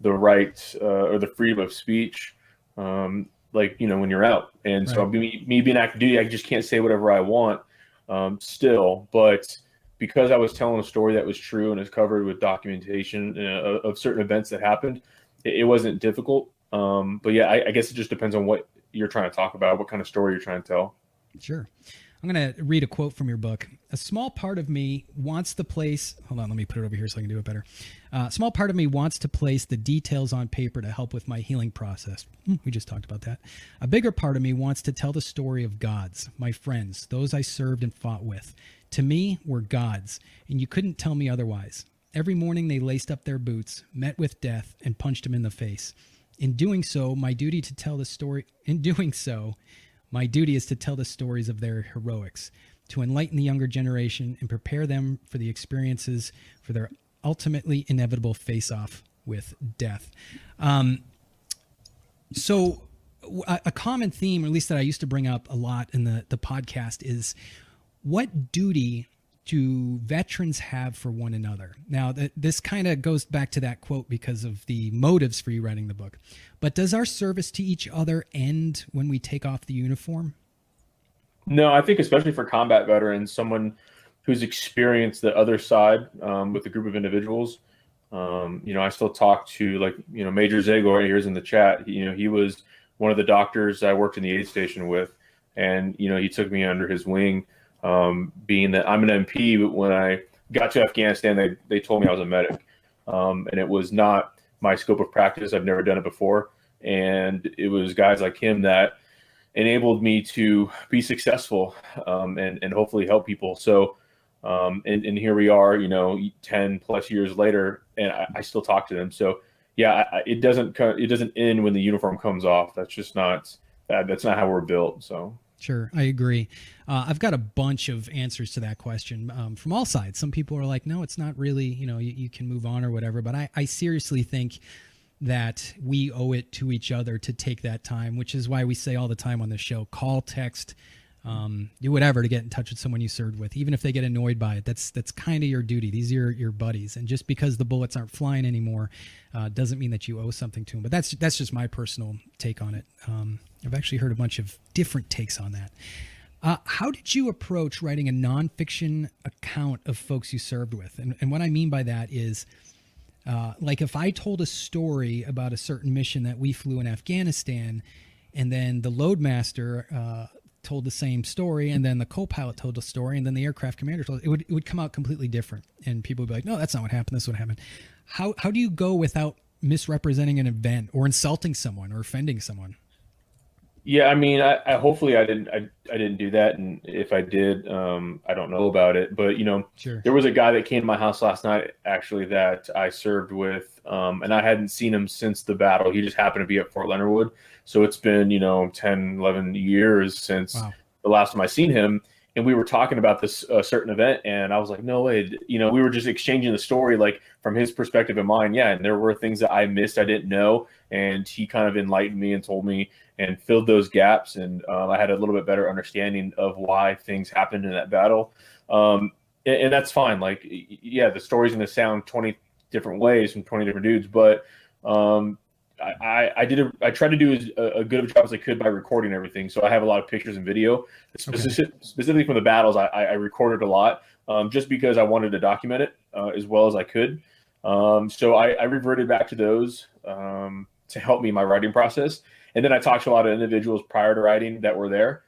[SPEAKER 9] the right uh, or the freedom of speech, um, like you know when you're out. And so me, me being active duty, I just can't say whatever I want um, still. But because I was telling a story that was true and is covered with documentation uh, of certain events that happened, it, it wasn't difficult. Um, but yeah, I, I guess it just depends on what you're trying to talk about, what kind of story you're trying to tell.
[SPEAKER 1] Sure. I'm going to read a quote from your book. A small part of me wants to place, hold on, let me put it over here so I can do it better. Uh, a small part of me wants to place the details on paper to help with my healing process. Hmm, we just talked about that. A bigger part of me wants to tell the story of gods, my friends, those I served and fought with. To me, were gods, and you couldn't tell me otherwise. Every morning they laced up their boots, met with death, and punched him in the face. In doing so, my duty to tell the story, in doing so, my duty is to tell the stories of their heroics, to enlighten the younger generation and prepare them for the experiences for their ultimately inevitable face off with death. Um, so, a common theme, or at least that I used to bring up a lot in the, the podcast, is what duty do veterans have for one another? Now, th- this kind of goes back to that quote because of the motives for you writing the book. But does our service to each other end when we take off the uniform?
[SPEAKER 9] No, I think especially for combat veterans, someone who's experienced the other side um, with a group of individuals. Um, you know, I still talk to like you know Major Zago right here's in the chat. He, you know, he was one of the doctors I worked in the aid station with, and you know he took me under his wing. Um, being that I'm an MP, but when I got to Afghanistan, they they told me I was a medic, um, and it was not my scope of practice. I've never done it before, and it was guys like him that enabled me to be successful um, and and hopefully help people. So, um, and and here we are, you know, ten plus years later, and I, I still talk to them. So, yeah, I, it doesn't it doesn't end when the uniform comes off. That's just not that, that's not how we're built. So.
[SPEAKER 1] Sure, I agree. Uh, I've got a bunch of answers to that question um, from all sides. Some people are like, no, it's not really, you know, you, you can move on or whatever. But I, I seriously think that we owe it to each other to take that time, which is why we say all the time on this show call, text, um, do whatever to get in touch with someone you served with, even if they get annoyed by it. That's that's kind of your duty. These are your, your buddies, and just because the bullets aren't flying anymore, uh, doesn't mean that you owe something to them. But that's that's just my personal take on it. Um, I've actually heard a bunch of different takes on that. Uh, how did you approach writing a nonfiction account of folks you served with? And, and what I mean by that is, uh, like if I told a story about a certain mission that we flew in Afghanistan, and then the loadmaster uh, told the same story, and then the co-pilot told a story, and then the aircraft commander told it would it would come out completely different, and people would be like, "No, that's not what happened. This is what happened." How how do you go without misrepresenting an event or insulting someone or offending someone?
[SPEAKER 9] Yeah, I mean, I, I hopefully I didn't I, I didn't do that, and if I did, um, I don't know about it. But you know,
[SPEAKER 1] Sure.
[SPEAKER 9] there was a guy that came to my house last night actually that I served with, um, and I hadn't seen him since the battle. He just happened to be at Fort Leonard Wood, so it's been you know 10, 11 years since
[SPEAKER 1] Wow.
[SPEAKER 9] the last time I seen him. And we were talking about this uh, certain event, and I was like, "No way!" You know, we were just exchanging the story, like from his perspective and mine. Yeah, and there were things that I missed, I didn't know, and he kind of enlightened me and told me and filled those gaps, and um, I had a little bit better understanding of why things happened in that battle. Um, and, and that's fine. Like, yeah, the story's going to sound twenty different ways from twenty different dudes, but um, I, I, did a, I tried to do as a, a good of a job as I could by recording everything. So I have a lot of pictures and video, specific, specifically from the battles. I, I I recorded a lot um, just because I wanted to document it uh, as well as I could. Um, so I, I reverted back to those um, to help me in my writing process. And then I talked to a lot of individuals prior to writing that were there.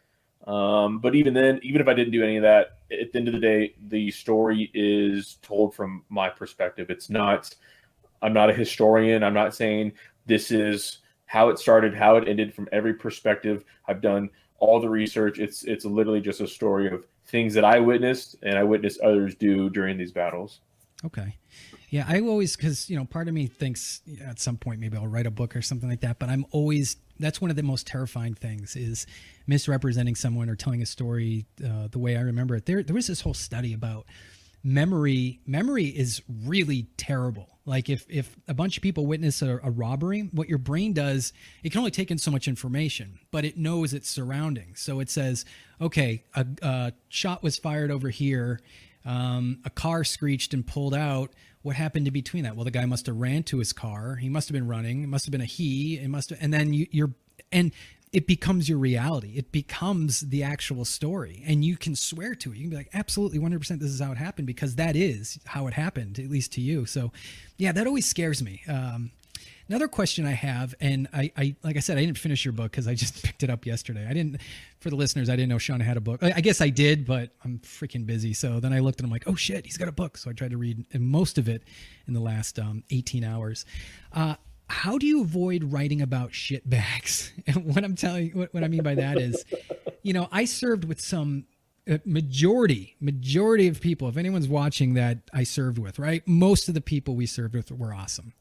[SPEAKER 9] Um, but even then, even if I didn't do any of that, at the end of the day, the story is told from my perspective. It's not, I'm not a historian. I'm not saying this is how it started, how it ended from every perspective. I've done all the research. It's it's literally just a story of things that I witnessed and I witnessed others do during these battles.
[SPEAKER 1] Okay. Yeah, I always because you know part of me thinks at some point maybe I'll write a book or something like that. But I'm always that's one of the most terrifying things is misrepresenting someone or telling a story uh, the way I remember it. There there was this whole study about memory. Memory is really terrible. Like if if a bunch of people witness a, a robbery, what your brain does, it can only take in so much information, but it knows its surroundings. So it says, okay, a, a shot was fired over here Um, a car screeched and pulled out. What happened in between that? Well, the guy must have ran to his car. He must have been running. It must have been a he. It must have, and then you, you're, and it becomes your reality. It becomes the actual story, and you can swear to it. You can be like, absolutely, 100%, this is how it happened because that is how it happened, at least to you. So, yeah, that always scares me. Um, another question I have, and I, I, like I said, I didn't finish your book because I just picked it up yesterday. I didn't, for the listeners, I didn't know Sean had a book. I, guess I did, but I'm freaking busy. So then I looked and I'm like, oh shit, he's got a book. So I tried to read most of it in the last um, 18 hours. Uh, how do you avoid writing about shit bags? And what I'm telling you, what, what I mean by that is, you know, I served with some uh, majority, majority of people, if anyone's watching that I served with, right? Most of the people we served with were awesome.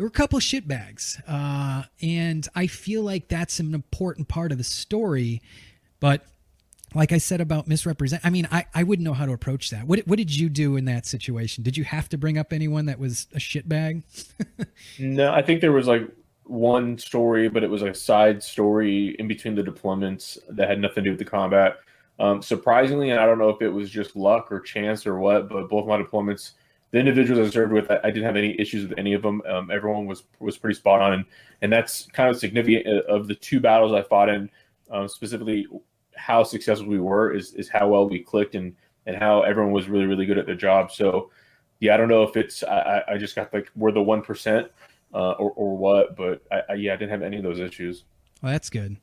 [SPEAKER 1] There were a couple of shit bags. Uh, and I feel like that's an important part of the story. But like I said about misrepresent, I mean, I, I wouldn't know how to approach that. What, what did you do in that situation? Did you have to bring up anyone that was a shit bag?
[SPEAKER 9] no, I think there was like one story, but it was a side story in between the deployments that had nothing to do with the combat. Um, surprisingly, and I don't know if it was just luck or chance or what, but both my deployments, the individuals I served with, I, I didn't have any issues with any of them. Um, everyone was was pretty spot on, and, and that's kind of significant uh, of the two battles I fought in, um, specifically how successful we were is is how well we clicked and and how everyone was really really good at their job. So yeah, I don't know if it's I, I just got like we're the one percent uh, or or what, but I, I, yeah I didn't have any of those issues.
[SPEAKER 1] Well, that's good.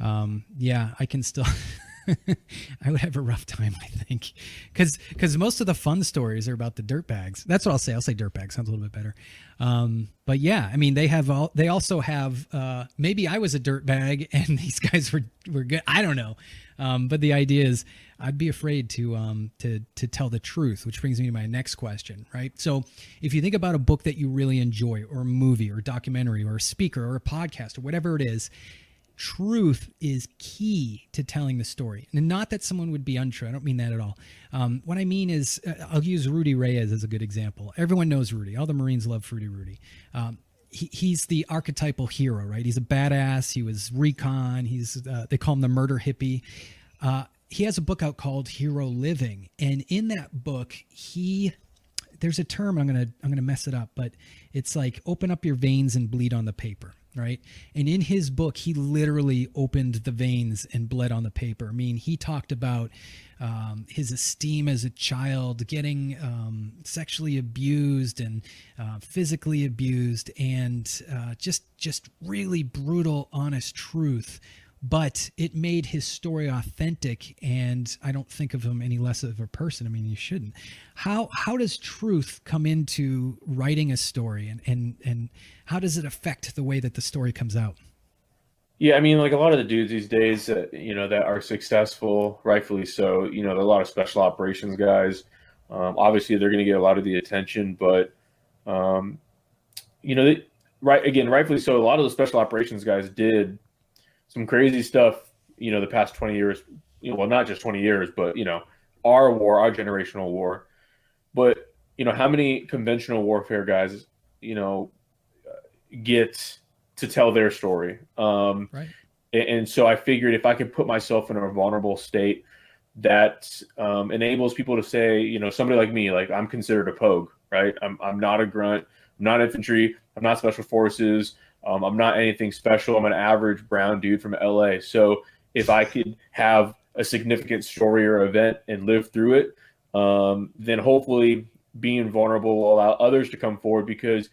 [SPEAKER 1] Um, yeah, I can still. I would have a rough time, I think, because because most of the fun stories are about the dirt bags. That's what I'll say. I'll say dirt bags sounds a little bit better. Um, but yeah, I mean they have all. They also have. Uh, maybe I was a dirt bag and these guys were were good. I don't know. Um, but the idea is, I'd be afraid to um, to to tell the truth, which brings me to my next question. Right. So if you think about a book that you really enjoy, or a movie, or a documentary, or a speaker, or a podcast, or whatever it is truth is key to telling the story. And not that someone would be untrue. I don't mean that at all. Um, what I mean is, uh, I'll use Rudy Reyes as a good example. Everyone knows Rudy. All the Marines love Fruity Rudy. Um, he, he's the archetypal hero, right? He's a badass. He was recon. He's uh, they call him the murder hippie. Uh, he has a book out called Hero Living, and in that book, he there's a term I'm gonna I'm gonna mess it up, but it's like open up your veins and bleed on the paper right? And in his book, he literally opened the veins and bled on the paper. I mean, he talked about um, his esteem as a child, getting um, sexually abused and uh, physically abused, and uh, just just really brutal, honest truth but it made his story authentic and i don't think of him any less of a person. I mean you shouldn't. How how does truth come into writing a story and and and how does it affect the way that the story comes out?
[SPEAKER 9] Yeah i mean like a lot of the dudes these days you know that are successful rightfully so you know a lot of special operations guys. Um, obviously they're going to get a lot of the attention but um, you know they, right again rightfully so a lot of the special operations guys did some crazy stuff, you know, the past 20 years, you know, well, not just 20 years, but, you know, our war, our generational war. But, you know, how many conventional warfare guys, you know, get to tell their story? Um,
[SPEAKER 1] right.
[SPEAKER 9] And, and so I figured if I could put myself in a vulnerable state that um, enables people to say, you know, somebody like me, like I'm considered a pogue, right? I'm, I'm not a grunt, I'm not infantry, I'm not special forces. Um, I'm not anything special. I'm an average brown dude from LA. So if I could have a significant story or event and live through it, um, then hopefully being vulnerable will allow others to come forward because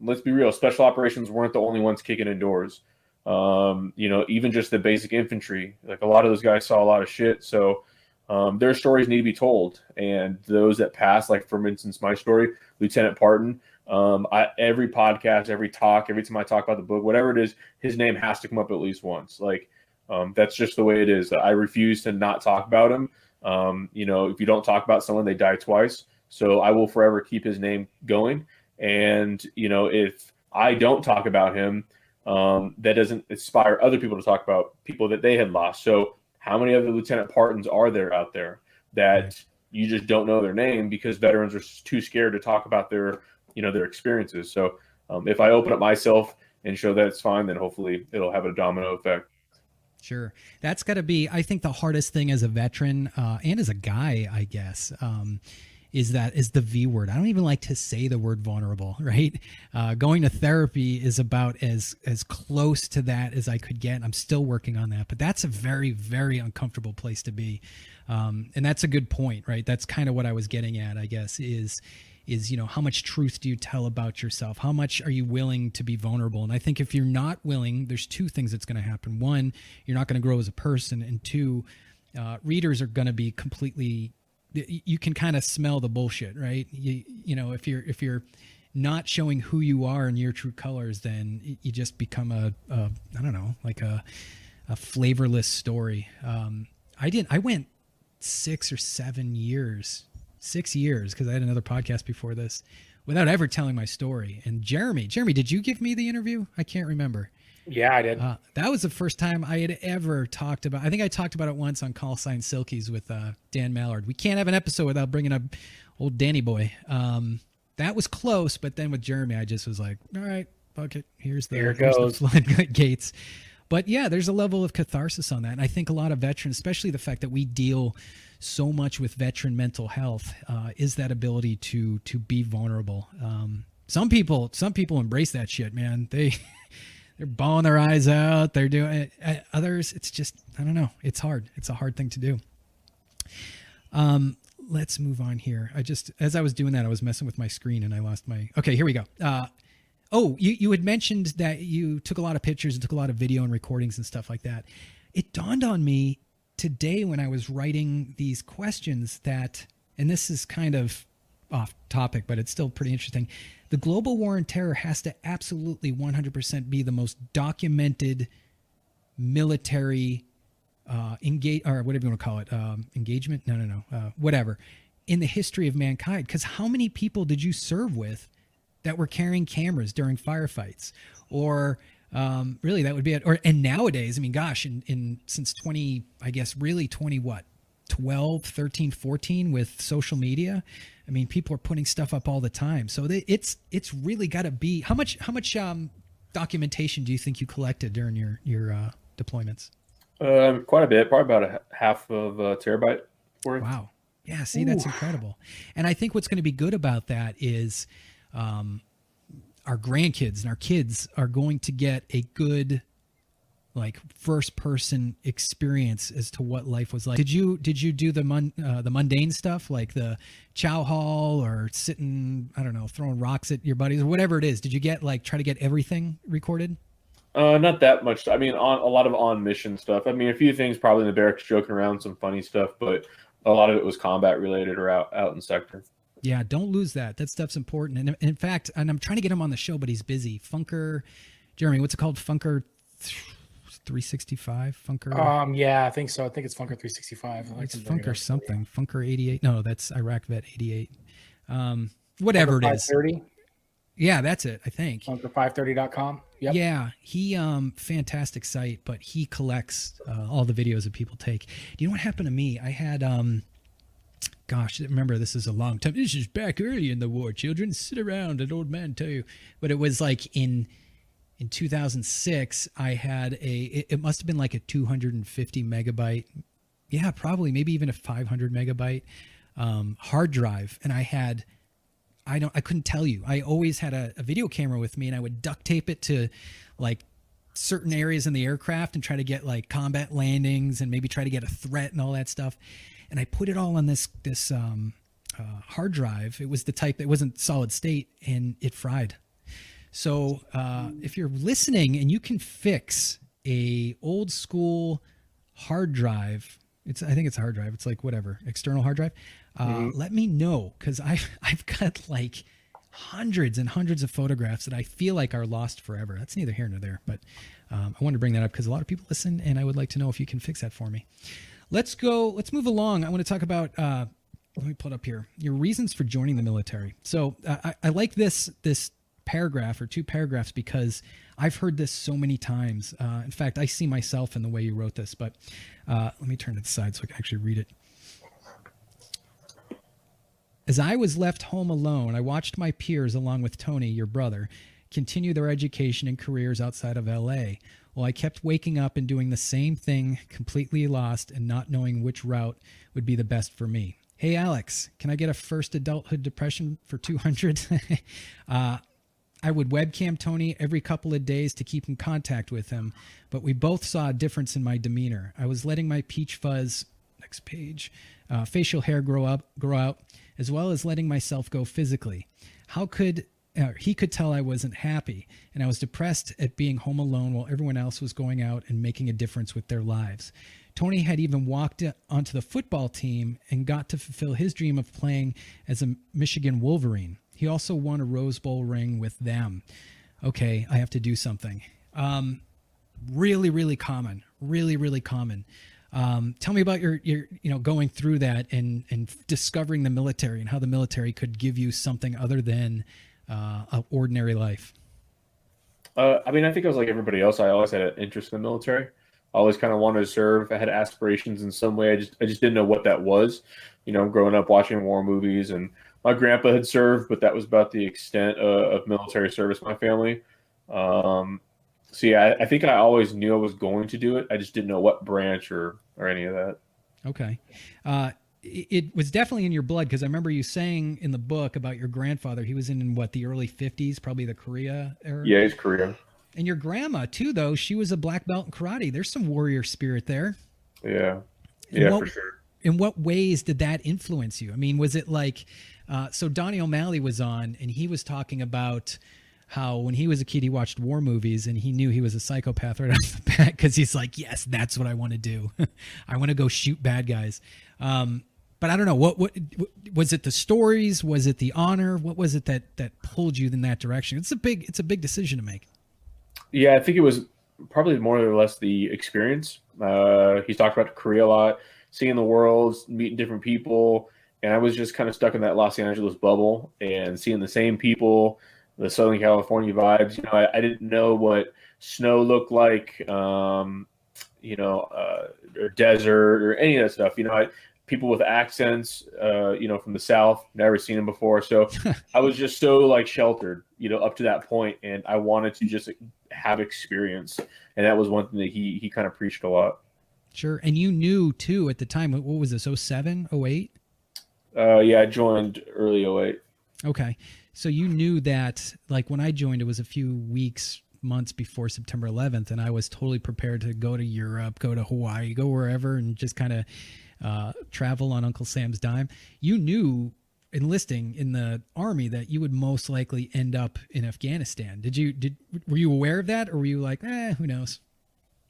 [SPEAKER 9] let's be real, special operations weren't the only ones kicking indoors. Um, you know, even just the basic infantry, like a lot of those guys saw a lot of shit. So um, their stories need to be told. And those that pass, like for instance, my story, Lieutenant Parton, um, I, every podcast, every talk, every time I talk about the book, whatever it is, his name has to come up at least once. Like um, that's just the way it is. I refuse to not talk about him. Um, you know, if you don't talk about someone, they die twice. So I will forever keep his name going. And you know, if I don't talk about him, um, that doesn't inspire other people to talk about people that they had lost. So how many other Lieutenant Partons are there out there that you just don't know their name because veterans are too scared to talk about their you know their experiences. So um, if I open up myself and show that it's fine, then hopefully it'll have a domino effect.
[SPEAKER 1] Sure. That's got to be, I think, the hardest thing as a veteran uh, and as a guy, I guess, um, is that is the V word. I don't even like to say the word vulnerable, right? Uh, going to therapy is about as as close to that as I could get. I'm still working on that, but that's a very very uncomfortable place to be, um, and that's a good point, right? That's kind of what I was getting at, I guess, is is you know how much truth do you tell about yourself? How much are you willing to be vulnerable? And i think if you're not willing there's two things that's going to happen. One you're not going to grow as a person and two uh, readers are going to be completely you can kind of smell the bullshit right? You, you know if you're if you're not showing who you are in your true colors then you just become a, a i don't know like a, a flavorless story. Um, i didn't i went six or seven years six years because I had another podcast before this without ever telling my story. And Jeremy, Jeremy, did you give me the interview? I can't remember.
[SPEAKER 2] Yeah, I did.
[SPEAKER 1] Uh, that was the first time I had ever talked about. I think I talked about it once on Call Sign Silkies with uh, Dan Mallard. We can't have an episode without bringing up old Danny Boy. Um, that was close, but then with Jeremy, I just was like, all right, fuck it. Here's the,
[SPEAKER 2] Here
[SPEAKER 1] here's
[SPEAKER 2] goes.
[SPEAKER 1] the floodgates. But yeah, there's a level of catharsis on that. And I think a lot of veterans, especially the fact that we deal so much with veteran mental health, uh, is that ability to to be vulnerable. Um, some people, some people embrace that shit, man. They they're bawling their eyes out. They're doing it. Uh, Others, it's just I don't know. It's hard. It's a hard thing to do. Um, let's move on here. I just as I was doing that, I was messing with my screen and I lost my. Okay, here we go. Uh, oh, you you had mentioned that you took a lot of pictures and took a lot of video and recordings and stuff like that. It dawned on me today when I was writing these questions that, and this is kind of off topic, but it's still pretty interesting. The global war on terror has to absolutely 100% be the most documented military uh, engage or whatever you want to call it, um, engagement. No, no, no, uh, whatever, in the history of mankind. Because how many people did you serve with that were carrying cameras during firefights, or um, really that would be it. Or and nowadays, I mean, gosh, in in since 20, I guess really 20 what 12 13 14 with social media i mean people are putting stuff up all the time so they, it's it's really got to be how much how much um documentation do you think you collected during your your uh deployments
[SPEAKER 9] Uh, quite a bit, probably about a half of a terabyte worth.
[SPEAKER 1] Wow. Yeah, see, that's
[SPEAKER 9] Ooh.
[SPEAKER 1] incredible. And I think what's going to be good about that is um, our grandkids and our kids are going to get a good like first person experience as to what life was like. Did you did you do the mun, uh, the mundane stuff like the chow hall or sitting I don't know throwing rocks at your buddies or whatever it is? Did you get like try to get everything recorded?
[SPEAKER 9] Uh, not that much. I mean, on a lot of on mission stuff. I mean, a few things probably in the barracks, joking around, some funny stuff, but a lot of it was combat related or out out in sector.
[SPEAKER 1] Yeah, don't lose that. That stuff's important. And in fact, and I'm trying to get him on the show, but he's busy. Funker, Jeremy, what's it called? Funker 365? Funker.
[SPEAKER 2] Um, yeah, I think so. I think it's Funker 365.
[SPEAKER 1] It's
[SPEAKER 2] it
[SPEAKER 1] Funker something. Funker 88. No, that's Iraq Vet 88. Um, whatever it
[SPEAKER 2] Funker
[SPEAKER 1] is.
[SPEAKER 2] 530.
[SPEAKER 1] Yeah, that's it, I think.
[SPEAKER 2] Funker530.com. Yep.
[SPEAKER 1] Yeah, he um fantastic site, but he collects uh, all the videos that people take. Do you know what happened to me? I had um gosh, remember this is a long time. This is back early in the war, children. Sit around, an old man tell you. But it was like in in 2006, I had a it, it must have been like a 250 megabyte, yeah, probably maybe even a 500 megabyte um, hard drive, and I had I don't I couldn't tell you. I always had a, a video camera with me and I would duct tape it to like certain areas in the aircraft and try to get like combat landings and maybe try to get a threat and all that stuff. And I put it all on this this um, uh, hard drive. It was the type that wasn't solid state and it fried. So uh, if you're listening and you can fix a old school hard drive, it's I think it's a hard drive. It's like whatever external hard drive. Uh,
[SPEAKER 2] Mhm.
[SPEAKER 1] Let me know because I've I've got like hundreds and hundreds of photographs that I feel like are lost forever. That's neither here nor there, but um, I wanted to bring that up because a lot of people listen, and I would like to know if you can fix that for me. Let's go. Let's move along. I want to talk about. Uh, let me pull it up here. Your reasons for joining the military. So uh, I, I like this this paragraph or two paragraphs because I've heard this so many times. Uh, in fact, I see myself in the way you wrote this. But uh, let me turn to the side so I can actually read it. As I was left home alone, I watched my peers, along with Tony, your brother, continue their education and careers outside of LA. Well, I kept waking up and doing the same thing, completely lost and not knowing which route would be the best for me. Hey, Alex, can I get a first adulthood depression for 200? uh, I would webcam Tony every couple of days to keep in contact with him, but we both saw a difference in my demeanor. I was letting my peach fuzz, next page, uh, facial hair grow up, grow out, as well as letting myself go physically. How could uh, he could tell I wasn't happy, and I was depressed at being home alone while everyone else was going out and making a difference with their lives. Tony had even walked onto the football team and got to fulfill his dream of playing as a Michigan Wolverine. He also won a Rose Bowl ring with them. Okay, I have to do something. Um, really, really common. Really, really common. Um, tell me about your, your, you know, going through that and and discovering the military and how the military could give you something other than uh, an ordinary life.
[SPEAKER 9] Uh, I mean, I think I was like everybody else. I always had an interest in the military. I always kind of wanted to serve. I had aspirations in some way. I just I just didn't know what that was. You know, growing up watching war movies, and my grandpa had served, but that was about the extent of, of military service. My family. Um, so yeah, I, I, think I always knew I was going to do it. I just didn't know what branch or or any of that.
[SPEAKER 1] Okay. Uh, it was definitely in your blood because I remember you saying in the book about your grandfather. He was in what the early '50s, probably the Korea era.
[SPEAKER 9] Yeah, he's Korea.
[SPEAKER 1] And your grandma too, though she was a black belt in karate. There's some warrior spirit there.
[SPEAKER 9] Yeah, in yeah, what, for sure.
[SPEAKER 1] In what ways did that influence you? I mean, was it like uh, so? Donny O'Malley was on, and he was talking about how when he was a kid he watched war movies and he knew he was a psychopath right off the bat because he's like yes that's what i want to do. I want to go shoot bad guys. Um, but I don't know what, what was it the stories? Was it the honor? What was it that that pulled you in that direction? It's a big it's a big decision to make.
[SPEAKER 9] Yeah I think it was probably more or less the experience. Uh, he talked about Korea a lot seeing the world meeting different people and I was just kind of stuck in that Los Angeles bubble and seeing the same people the Southern California vibes you know I, I didn't know what snow looked like um, you know, uh, or desert or any of that stuff. You know, I, people with accents, uh, you know, from the South, never seen them before. So I was just so like sheltered, you know, up to that point, and I wanted to just have experience, and that was one thing that he he kind of preached a lot.
[SPEAKER 1] Sure, and you knew too at the time. What was this? 07, 08?
[SPEAKER 9] Uh, yeah, I joined early 08.
[SPEAKER 1] Okay, so you knew that like when I joined, it was a few weeks months before September 11th, and I was totally prepared to go to Europe, go to Hawaii, go wherever, and just kind of uh, travel on Uncle Sam's dime. You knew enlisting in the army that you would most likely end up in Afghanistan. Did you did were you aware of that, or were you like, eh, who knows?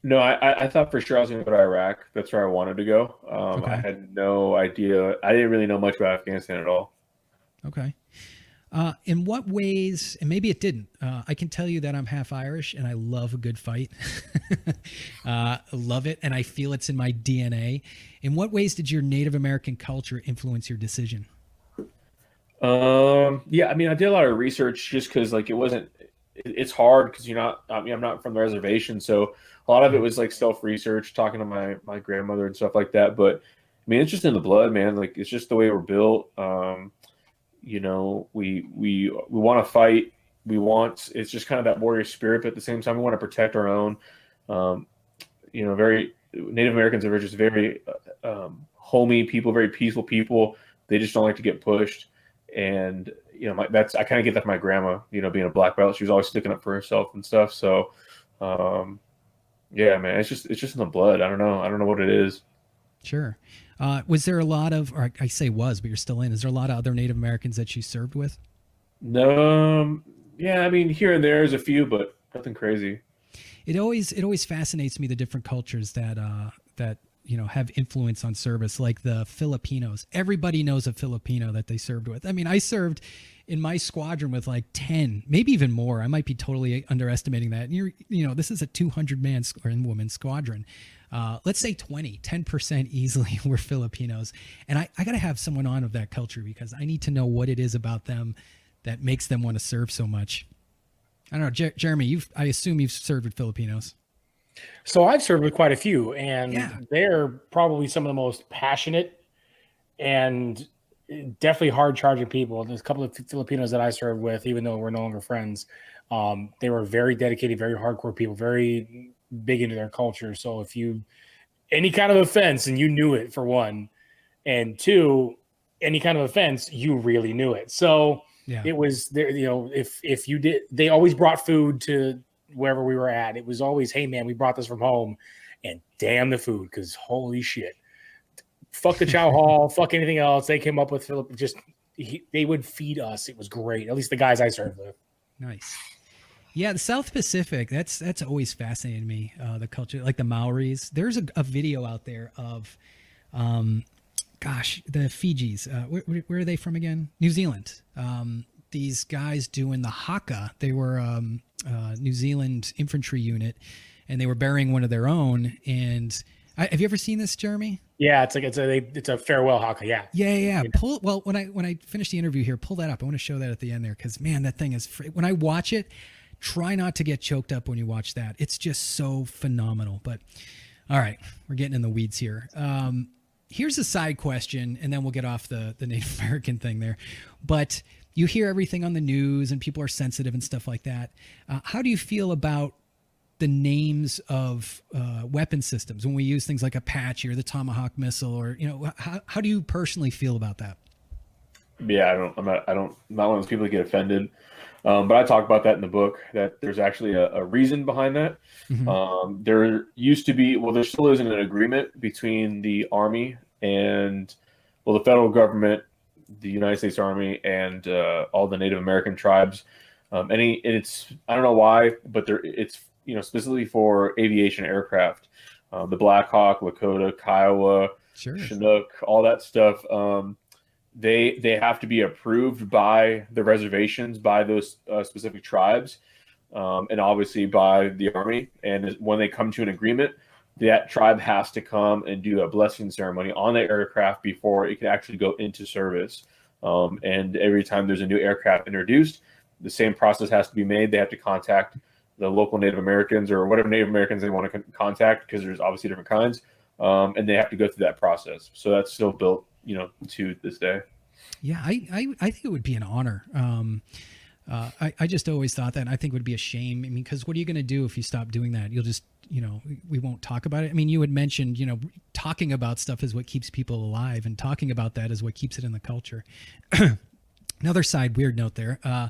[SPEAKER 9] No, I, I thought for sure I was going to go to Iraq. That's where I wanted to go. Um, okay. I had no idea. I didn't really know much about Afghanistan at all.
[SPEAKER 1] Okay. Uh, in what ways, and maybe it didn't, uh, I can tell you that I'm half Irish and I love a good fight. uh, love it. And I feel it's in my DNA. In what ways did your Native American culture influence your decision?
[SPEAKER 9] Um, yeah, I mean, I did a lot of research just because, like, it wasn't, it, it's hard because you're not, I mean, I'm not from the reservation. So a lot of it was like self research, talking to my, my grandmother and stuff like that. But I mean, it's just in the blood, man. Like, it's just the way we're built. Um, you know, we we we want to fight. We want it's just kind of that warrior spirit, but at the same time, we want to protect our own. Um, you know, very Native Americans are just very uh, um, homey people, very peaceful people. They just don't like to get pushed, and you know, my, that's I kind of get that from my grandma. You know, being a black belt, she was always sticking up for herself and stuff. So, um, yeah, man, it's just it's just in the blood. I don't know. I don't know what it is.
[SPEAKER 1] Sure. Uh, was there a lot of, or I say was, but you're still in. Is there a lot of other Native Americans that you served with?
[SPEAKER 9] No. Um, yeah, I mean, here and there is a few, but nothing crazy.
[SPEAKER 1] It always it always fascinates me the different cultures that uh, that you know have influence on service, like the Filipinos. Everybody knows a Filipino that they served with. I mean, I served in my squadron with like 10 maybe even more i might be totally underestimating that and you're you know this is a 200 man or woman squadron uh, let's say 20, 10% easily were Filipinos. And I, I got to have someone on of that culture because I need to know what it is about them that makes them want to serve so much. I don't know, Jer- Jeremy, you've, I assume you've served with Filipinos.
[SPEAKER 2] So I've served with quite a few, and yeah. they're probably some of the most passionate and definitely hard charging people. There's a couple of Filipinos that I served with, even though we're no longer friends. Um, they were very dedicated, very hardcore people, very big into their culture. So if you any kind of offense and you knew it for one, and two, any kind of offense, you really knew it. So
[SPEAKER 1] Yeah.
[SPEAKER 2] it was there, you know, if if you did they always brought food to wherever we were at. It was always, hey man, we brought this from home and damn the food, because holy shit. Fuck the chow hall, fuck anything else. They came up with Philip just he, they would feed us. It was great. At least the guys I served with.
[SPEAKER 1] Nice. Yeah, the South Pacific. That's that's always fascinated me. Uh, the culture, like the Maoris. There's a, a video out there of, um, gosh, the Fijis. Uh, where, where- are they from again? New Zealand. Um, these guys doing the haka. They were um, uh, New Zealand infantry unit, and they were burying one of their own. And I, have you ever seen this, Jeremy?
[SPEAKER 2] Yeah, it's like it's a it's a farewell haka. Yeah.
[SPEAKER 1] Yeah, yeah. yeah. Pull well when I when I finish the interview here, pull that up. I want to show that at the end there because man, that thing is fr- when I watch it. Try not to get choked up when you watch that. It's just so phenomenal. But all right, we're getting in the weeds here. Um, here's a side question, and then we'll get off the the Native American thing there. But you hear everything on the news, and people are sensitive and stuff like that. Uh, how do you feel about the names of uh, weapon systems when we use things like Apache or the Tomahawk missile, or you know, how, how do you personally feel about that?
[SPEAKER 9] yeah, I don't, I'm not, I don't, I'm not one of those people that get offended. Um, but I talk about that in the book that there's actually a, a reason behind that.
[SPEAKER 1] Mhm.
[SPEAKER 9] Um, there used to be, well, there still isn't an agreement between the Army and, well, the federal government, the United States Army, and uh, all the Native American tribes. Um, any, and it's, I don't know why, but there, it's, you know, specifically for aviation aircraft, uh, the Black Hawk, Lakota, Kiowa,
[SPEAKER 1] Sure.
[SPEAKER 9] Chinook, all that stuff. Um, they they have to be approved by the reservations by those uh, specific tribes, um, and obviously by the army. And when they come to an agreement, that tribe has to come and do a blessing ceremony on the aircraft before it can actually go into service. Um, and every time there's a new aircraft introduced, the same process has to be made. They have to contact the local Native Americans or whatever Native Americans they want to con- contact because there's obviously different kinds, um, and they have to go through that process. So that's still built, you know, to this day.
[SPEAKER 1] Yeah, I, I, I think it would be an honor. Um, uh, I, I just always thought that. I think it would be a shame. I mean, because what are you going to do if you stop doing that? You'll just, you know, we won't talk about it. I mean, you had mentioned, you know, talking about stuff is what keeps people alive, and talking about that is what keeps it in the culture. Another side weird note there. Uh,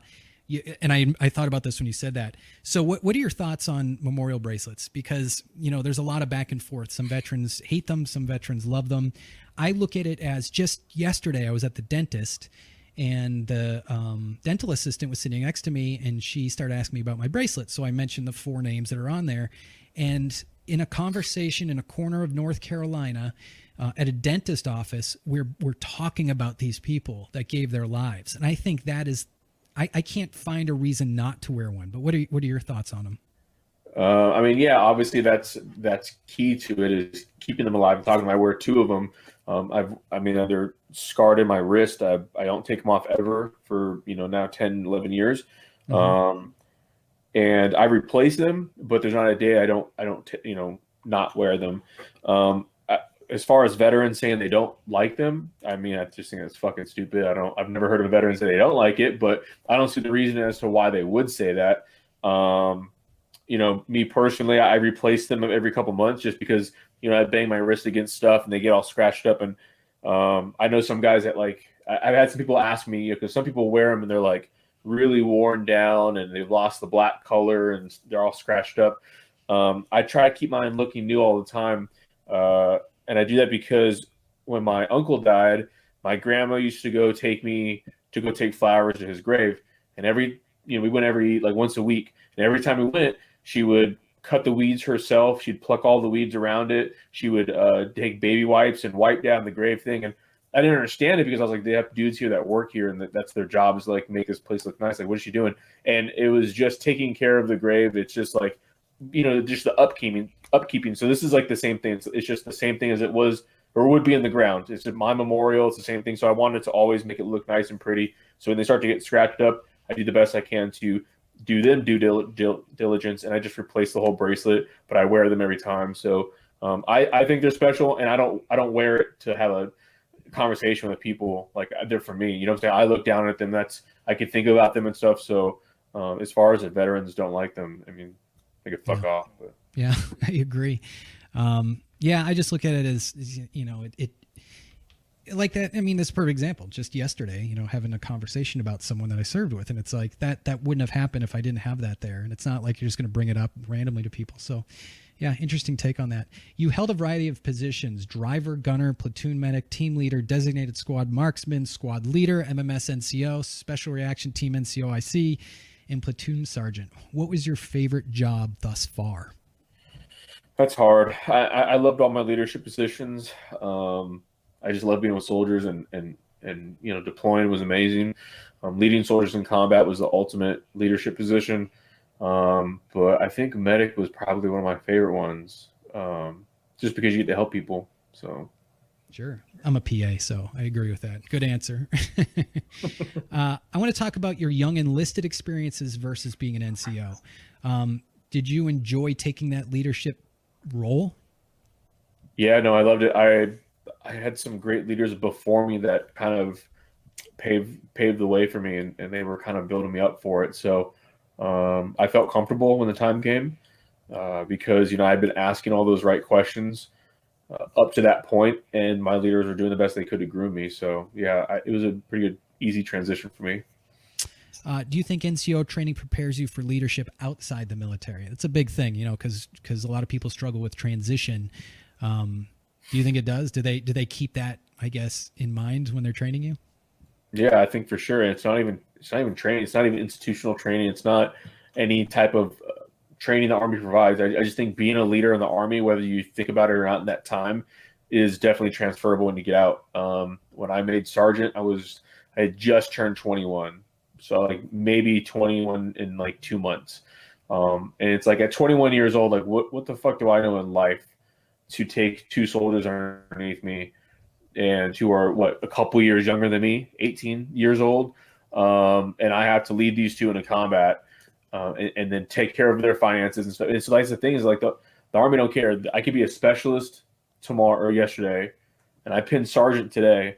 [SPEAKER 1] you, and I, I thought about this when you said that. So, what, what are your thoughts on memorial bracelets? Because you know, there's a lot of back and forth. Some veterans hate them, some veterans love them. I look at it as just yesterday. I was at the dentist, and the um, dental assistant was sitting next to me, and she started asking me about my bracelet. So I mentioned the four names that are on there, and in a conversation in a corner of North Carolina, uh, at a dentist office, we're we're talking about these people that gave their lives, and I think that is, I, I can't find a reason not to wear one. But what are what are your thoughts on them?
[SPEAKER 9] Uh, I mean, yeah, obviously that's that's key to it is keeping them alive. I'm talking. About, I wear two of them. Um, I've, I mean, they're scarred in my wrist. I, I don't take them off ever for you know now 10, 11 years.
[SPEAKER 1] Mhm.
[SPEAKER 9] Um, and I replace them, but there's not a day I don't I don't t- you know not wear them. Um, I, as far as veterans saying they don't like them, I mean, I just think that's fucking stupid. I don't. I've never heard of a veteran say they don't like it, but I don't see the reason as to why they would say that. Um, you know, me personally, I replace them every couple months just because you know I bang my wrist against stuff and they get all scratched up. And um, I know some guys that like I've had some people ask me you know, because some people wear them and they're like really worn down and they've lost the black color and they're all scratched up. Um, I try to keep mine looking new all the time, uh, and I do that because when my uncle died, my grandma used to go take me to go take flowers to his grave, and every you know we went every like once a week, and every time we went, she would cut the weeds herself. She'd pluck all the weeds around it. She would uh, take baby wipes and wipe down the grave thing. And I didn't understand it because I was like, they have dudes here that work here, and that, that's their job is to, like make this place look nice. Like, what is she doing? And it was just taking care of the grave. It's just like, you know, just the upkeeping, upkeeping. So this is like the same thing. It's, it's just the same thing as it was or would be in the ground. It's my memorial. It's the same thing. So I wanted to always make it look nice and pretty. So when they start to get scratched up, I do the best I can to do them due dil- dil- diligence, and I just replace the whole bracelet. But I wear them every time. So um, I, I think they're special, and I don't I don't wear it to have a conversation with people like they're for me. You know what I'm saying? I look down at them. That's I can think about them and stuff. So um, as far as the veterans don't like them, I mean, they could fuck off. But.
[SPEAKER 1] Yeah, I agree. Um, yeah, I just look at it as you know, it, it like that. I mean, this perfect example. Just yesterday, you know, having a conversation about someone that I served with, and it's like that that wouldn't have happened if I didn't have that there. And it's not like you're just going to bring it up randomly to people. So, yeah, interesting take on that. You held a variety of positions: driver, gunner, platoon medic, team leader, designated squad marksman, squad leader, MMS NCO, special reaction team NCOIC, and platoon sergeant. What was your favorite job thus far?
[SPEAKER 9] That's hard. I, I loved all my leadership positions. Um, I just love being with soldiers and and and you know deploying was amazing. Um, leading soldiers in combat was the ultimate leadership position. Um, but I think medic was probably one of my favorite ones, um, just because you get to help people. So,
[SPEAKER 1] sure, I'm a PA, so I agree with that. Good answer. uh, I want to talk about your young enlisted experiences versus being an NCO. Um, did you enjoy taking that leadership role?
[SPEAKER 9] Yeah, no, I loved it. I I had some great leaders before me that kind of paved paved the way for me, and, and they were kind of building me up for it. So um, I felt comfortable when the time came uh, because you know I'd been asking all those right questions uh, up to that point, and my leaders were doing the best they could to groom me. So yeah, I, it was a pretty good, easy transition for me.
[SPEAKER 1] Uh, do you think NCO training prepares you for leadership outside the military? That's a big thing, you know, because because a lot of people struggle with transition. Um, do you think it does? Do they do they keep that I guess in mind when they're training you?
[SPEAKER 9] Yeah, I think for sure. It's not even it's not even training. It's not even institutional training. It's not any type of uh, training the Army provides. I, I, just think being a leader in the Army, whether you think about it or not in that time, is definitely transferable when you get out. Um, when I made sergeant, I was I had just turned 21, so like maybe 21 in like two months. Um, and it's like at 21 years old, like what what the fuck do I know in life to take two soldiers underneath me and who are what a couple years younger than me, 18 years old, um, and I have to lead these two into combat uh, and, and, then take care of their finances and stuff. And so that's the thing is like the, the army don't care. I could be a specialist tomorrow or yesterday, and I pin sergeant today,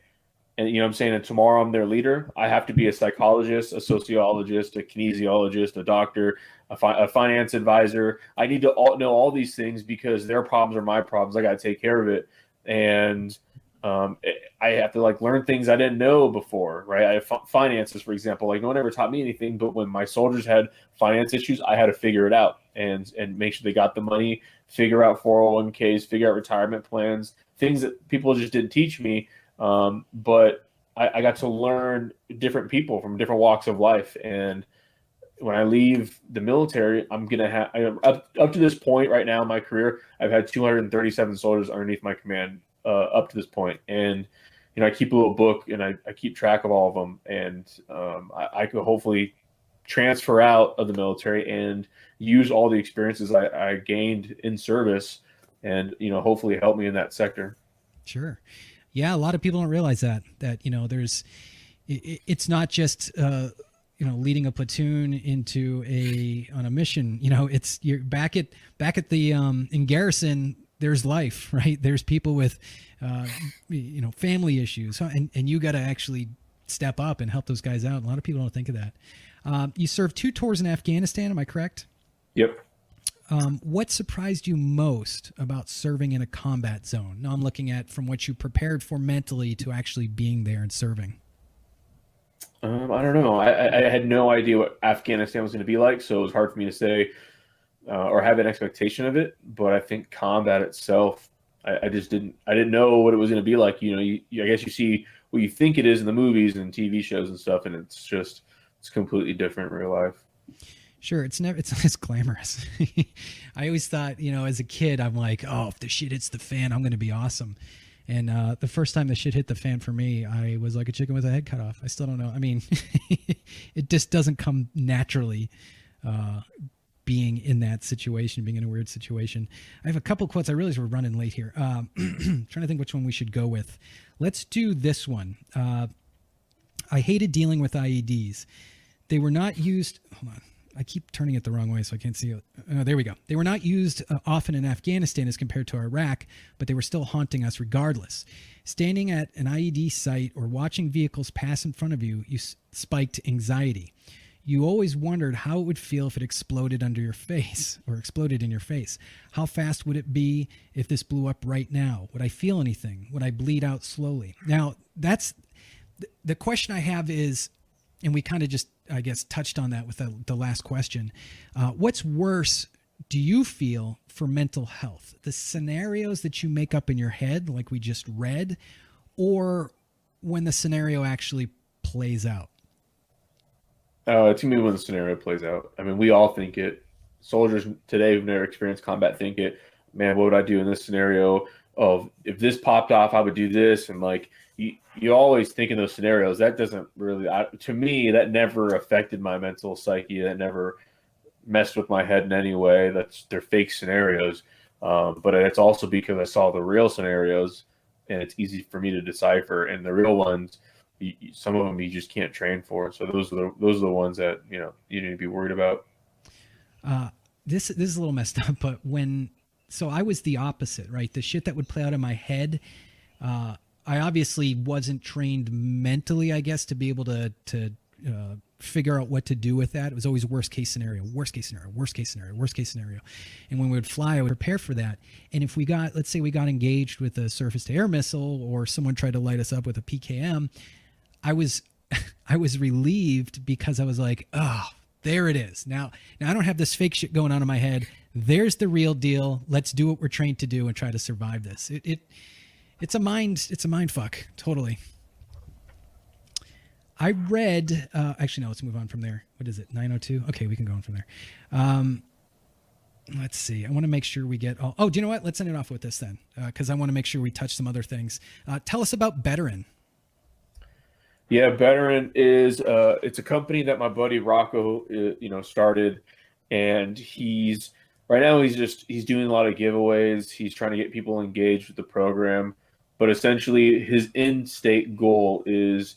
[SPEAKER 9] and you know I'm saying. And tomorrow I'm their leader. I have to be a psychologist, a sociologist, a kinesiologist, a doctor, a, fi- a finance advisor. I need to all, know all these things because their problems are my problems. I got to take care of it, and um, I have to like learn things I didn't know before, right? I have finances, for example. Like no one ever taught me anything, but when my soldiers had finance issues, I had to figure it out and and make sure they got the money, figure out 401ks, figure out retirement plans, things that people just didn't teach me. Um, but I, I got to learn different people from different walks of life, and when I leave the military, I'm gonna have up up to this point right now in my career, I've had 237 soldiers underneath my command uh, up to this point, and you know I keep a little book and I, I keep track of all of them, and um, I, I, could hopefully transfer out of the military and use all the experiences I, I gained in service, and you know hopefully help me in that sector.
[SPEAKER 1] Sure, yeah, a lot of people don't realize that that you know there's it, it's not just. Uh, you know leading a platoon into a on a mission you know it's you're back at back at the um in garrison there's life right? There's people with uh you know family issues. And and you got to actually step up and help those guys out. A lot of people don't think of that. Um, you served two tours in afghanistan am i correct?
[SPEAKER 9] Yep.
[SPEAKER 1] Um, what surprised you most about serving in a combat zone? Now i'm looking at from what you prepared for mentally to actually being there and serving
[SPEAKER 9] um, I don't know. I, I, had no idea what Afghanistan was going to be like, so it was hard for me to say uh, or have an expectation of it. But I think combat itself, I, I just didn't. I didn't know what it was going to be like. You know, you, I guess you see what you think it is in the movies and TV shows and stuff, and it's just it's completely different in real life.
[SPEAKER 1] Sure, it's never it's as glamorous. I always thought, you know, as a kid, I'm like, oh, if the shit hits the fan, I'm going to be awesome. And uh, the first time the shit hit the fan for me, I was like a chicken with a head cut off. I still don't know. I mean, it just doesn't come naturally. Uh, being in that situation, being in a weird situation. I have a couple quotes. I realize we're running late here. Um, trying to think which one we should go with. Let's do this one. Uh, I hated dealing with IEDs. They were not used. Hold on. I keep turning it the wrong way, so I can't see it. Oh, there we go. They were not used uh, often in Afghanistan as compared to Iraq, but they were still haunting us regardless. Standing at an IED site or watching vehicles pass in front of you, you s- spiked anxiety. You always wondered how it would feel if it exploded under your face or exploded in your face. How fast would it be if this blew up right now? Would I feel anything? Would I bleed out slowly? Now, that's the question I have is, and we kind of just, I guess, touched on that with the, the last question. Uh, what's worse do you feel for mental health? The scenarios that you make up in your head, like we just read, or when the scenario actually plays out?
[SPEAKER 9] Uh, to me, when the scenario plays out, I mean, we all think it. Soldiers today who've never experienced combat think it. Man, what would I do in this scenario? Of if this popped off, I would do this, and like you, you always think in those scenarios. That doesn't really, I, to me, that never affected my mental psyche. That never messed with my head in any way. That's they're fake scenarios. Um, but it's also because I saw the real scenarios, and it's easy for me to decipher. And the real ones, you, some of them you just can't train for. So those are the those are the ones that you know you need to be worried about.
[SPEAKER 1] Uh, this this is a little messed up, but when so I was the opposite, right? The shit that would play out in my head. Uh, I obviously wasn't trained mentally, I guess, to be able to to uh, figure out what to do with that. It was always worst case scenario, worst case scenario, worst case scenario, worst case scenario. And when we would fly, I would prepare for that. And if we got, let's say we got engaged with a surface to air missile or someone tried to light us up with a PKM, I was I was relieved because I was like, oh, there it is. Now now I don't have this fake shit going on in my head. There's the real deal. Let's do what we're trained to do and try to survive this. It, it it's a mind it's a mind fuck, totally. I read. Uh, actually, no. Let's move on from there. What is it? Nine oh two. Okay, we can go on from there. Um, let's see. I want to make sure we get. All, oh, do you know what? Let's end it off with this then, because uh, I want to make sure we touch some other things. Uh, tell us about Veteran.
[SPEAKER 9] Yeah, Veteran is uh, it's a company that my buddy Rocco, uh, you know, started, and he's right now he's just he's doing a lot of giveaways. He's trying to get people engaged with the program, but essentially his end state goal is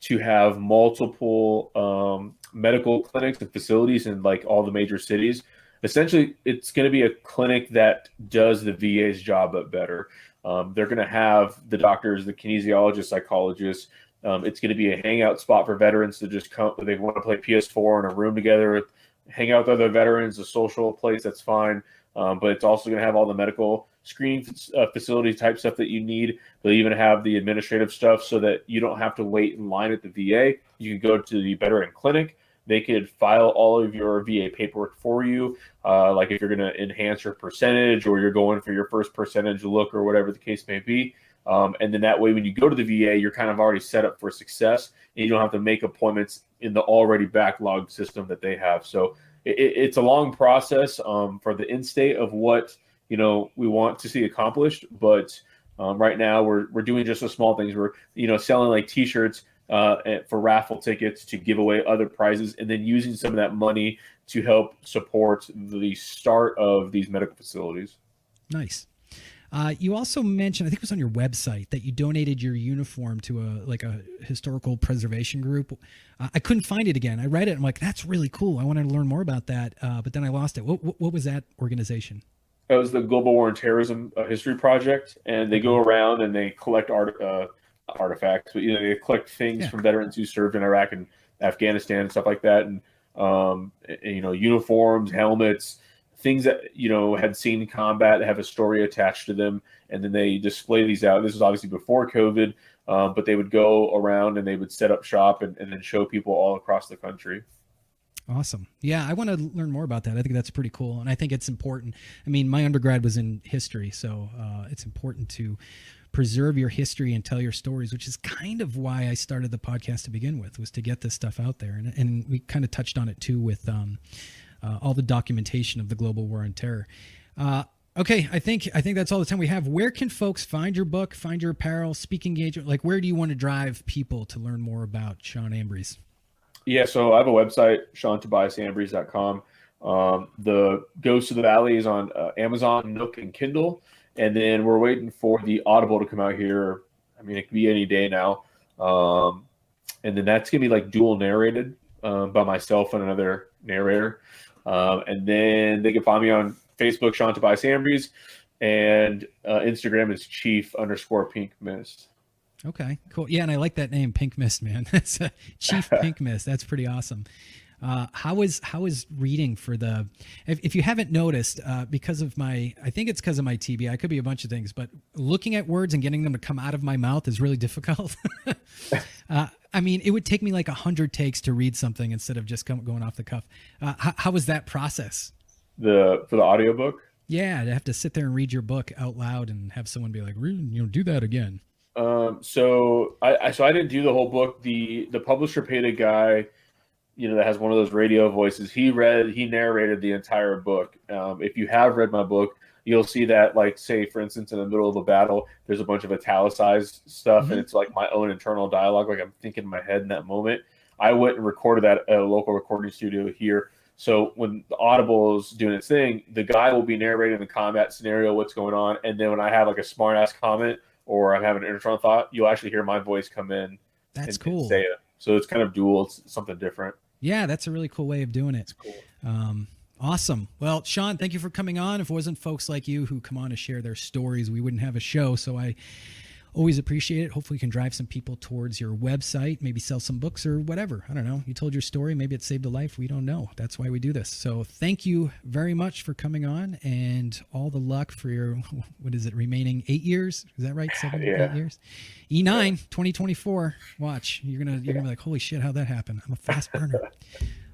[SPEAKER 9] to have multiple um, medical clinics and facilities in like all the major cities. Essentially, it's going to be a clinic that does the VA's job but better. Um, they're going to have the doctors, the kinesiologists, psychologists. Um, it's going to be a hangout spot for veterans to just come. They want to play PS4 in a room together, hang out with other veterans, a social place. That's fine. Um, but it's also going to have all the medical screening uh, facility type stuff that you need. They'll even have the administrative stuff so that you don't have to wait in line at the VA. You can go to the veteran clinic. They could file all of your VA paperwork for you. Uh, like if you're going to enhance your percentage or you're going for your first percentage look or whatever the case may be. Um, and then that way, when you go to the VA, you're kind of already set up for success and you don't have to make appointments in the already backlog system that they have. So it, it's a long process um, for the in state of what you know we want to see accomplished. But um, right now we're we're doing just the small things. We're you know selling like T-shirts uh, for raffle tickets to give away other prizes, and then using some of that money to help support the start of these medical facilities.
[SPEAKER 1] Nice. Uh, you also mentioned, I think it was on your website, that you donated your uniform to a like a historical preservation group. Uh, I couldn't find it again. I read it. I'm like, that's really cool. I wanted to learn more about that, uh, but then I lost it. What, what, what was that organization?
[SPEAKER 9] It was the Global War and Terrorism uh, History Project, and they go around and they collect art, uh, artifacts, but you know they collect things yeah. from veterans who served in Iraq and Afghanistan and stuff like that, and um, and, you know uniforms, helmets, things that you know had seen combat have a story attached to them, and then they display these out. This was obviously before COVID, um, but they would go around and they would set up shop and, and then show people all across the country.
[SPEAKER 1] Awesome. Yeah, I want to learn more about that. I think that's pretty cool, and I think it's important. I mean, my undergrad was in history, so uh, it's important to preserve your history and tell your stories, which is kind of why I started the podcast to begin with, was to get this stuff out there. And, and we kind of touched on it too with um, uh, all the documentation of the global war on terror. Uh, okay, I think I think that's all the time we have. Where can folks find your book, find your apparel, speak engagement? Like, where do you want to drive people to learn more about Sean Ambriz?
[SPEAKER 9] Yeah, so I have a website, SeanTobiasambriz.com. Um, the Ghost of the Valley is on uh, Amazon, Nook, and Kindle. And then we're waiting for the Audible to come out here. I mean, it could be any day now. Um, and then that's going to be like dual narrated um, by myself and another narrator. Um, and then they can find me on Facebook, Sean Tobias Ambriz, and uh, Instagram is Chief underscore Pink Mist.
[SPEAKER 1] Okay, cool. Yeah, and I like that name, Pink Mist, man. That's Chief Pink Mist. That's pretty awesome. Uh, how is how is reading for the? If, if you haven't noticed, uh, because of my, I think it's because of my TB. I could be a bunch of things, but looking at words and getting them to come out of my mouth is really difficult. uh, I mean, it would take me like a hundred takes to read something instead of just come, going off the cuff. Uh, how, how was that process?
[SPEAKER 9] The for the audiobook.
[SPEAKER 1] Yeah, to have to sit there and read your book out loud and have someone be like, you know, do that again.
[SPEAKER 9] Um, so I, I so I didn't do the whole book. The the publisher paid a guy, you know, that has one of those radio voices. He read, he narrated the entire book. Um, if you have read my book, you'll see that, like, say, for instance, in the middle of a battle, there's a bunch of italicized stuff,
[SPEAKER 1] Mhm.
[SPEAKER 9] and it's like my own internal dialogue, like I'm thinking in my head in that moment. I went and recorded that at a local recording studio here. So when the Audible is doing its thing, the guy will be narrating the combat scenario, what's going on, and then when I have like a smart ass comment or I'm having an internal thought, you'll actually hear my voice come in.
[SPEAKER 1] That's
[SPEAKER 9] and,
[SPEAKER 1] cool.
[SPEAKER 9] And say it. So it's kind of dual. It's something different.
[SPEAKER 1] Yeah, that's a really cool way of doing it.
[SPEAKER 9] It's cool.
[SPEAKER 1] Um, awesome. Well, Sean, thank you for coming on. If it wasn't folks like you who come on to share their stories, we wouldn't have a show. So I always appreciate it. Hopefully, we can drive some people towards your website, maybe sell some books or whatever. I don't know. You told your story. Maybe it saved a life. We don't know. That's why we do this. So thank you very much for coming on and all the luck for your, what is it, remaining eight years? Is that right? Seven,
[SPEAKER 9] Yeah.
[SPEAKER 1] eight years? E E9, 2024. Watch. You're going to, you're going to be like, holy shit, how'd that happen? I'm a fast burner.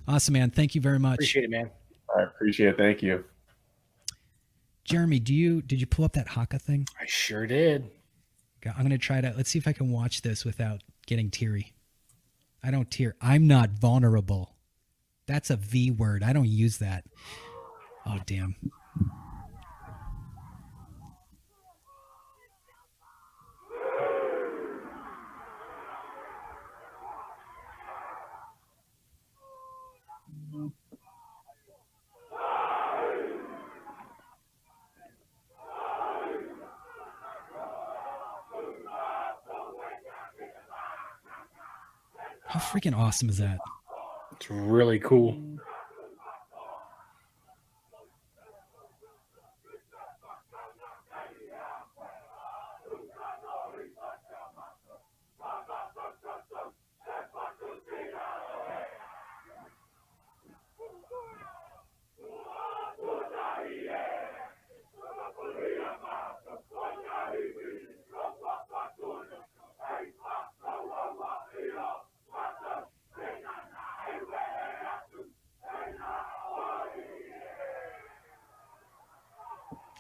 [SPEAKER 1] Awesome, man. Thank you very much.
[SPEAKER 2] Appreciate it, man.
[SPEAKER 9] I appreciate it. Thank you.
[SPEAKER 1] Jeremy, do you did you pull up that Haka thing?
[SPEAKER 2] I sure did.
[SPEAKER 1] I'm gonna try to let's see if I can watch this without getting teary. I don't tear. I'm not vulnerable. That's a V word. I don't use that. Oh damn. How freaking awesome is that?
[SPEAKER 2] It's really cool.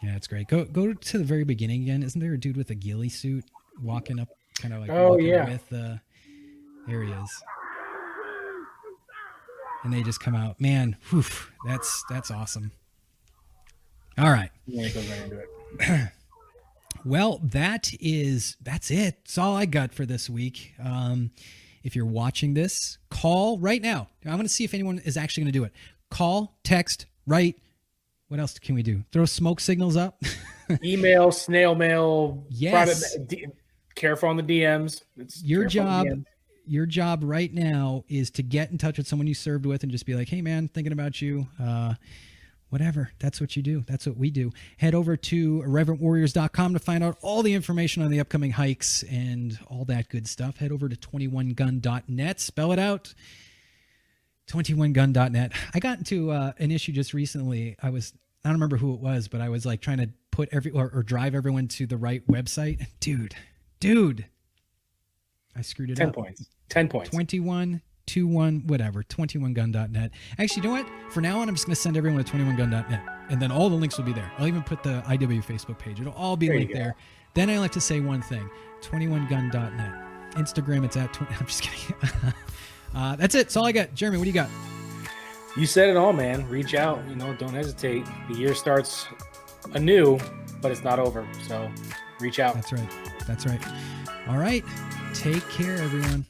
[SPEAKER 1] Yeah, it's great. Go go to the very beginning again. Isn't there a dude with a ghillie suit walking up, kind of like
[SPEAKER 2] Oh,
[SPEAKER 1] walking
[SPEAKER 2] yeah.
[SPEAKER 1] with uh, there he is. And they just come out. Man, whew, that's that's awesome. All right.
[SPEAKER 2] Yeah, goes right into it.
[SPEAKER 1] Well, that is that's it. That's all I got for this week. Um, if you're watching this, call right now. I want to see if anyone is actually going to do it. Call, text, write. What else can we do? Throw smoke signals up.
[SPEAKER 2] Email, snail mail,
[SPEAKER 1] Yes.
[SPEAKER 2] private, D, careful on the DMs. It's
[SPEAKER 1] your job your job right now is to get in touch with someone you served with and just be like hey man thinking about you uh, whatever that's what you do that's what we do head over to irreverentwarriors.com to find out all the information on the upcoming hikes and all that good stuff head over to 21gun.net spell it out 21gun.net i got into uh, an issue just recently. I was i don't remember who it was but i was like trying to put every or, or drive everyone to the right website. Dude dude i screwed it
[SPEAKER 2] 10
[SPEAKER 1] up.
[SPEAKER 2] points. 10 points.
[SPEAKER 1] 21 21 whatever 21gun.net actually you know what? For now on i'm just going to send everyone to 21gun.net and then all the links will be there. I'll even put the iw facebook page. It'll all be
[SPEAKER 2] There
[SPEAKER 1] linked there. Then i like to say one thing 21gun.net instagram it's at 20 i'm just kidding Uh, that's it. That's all I got. Jeremy, what do you got?
[SPEAKER 2] You said it all, man. Reach out. You know, don't hesitate. The year starts anew, but it's not over. So reach out.
[SPEAKER 1] That's right. That's right. All right. Take care, everyone.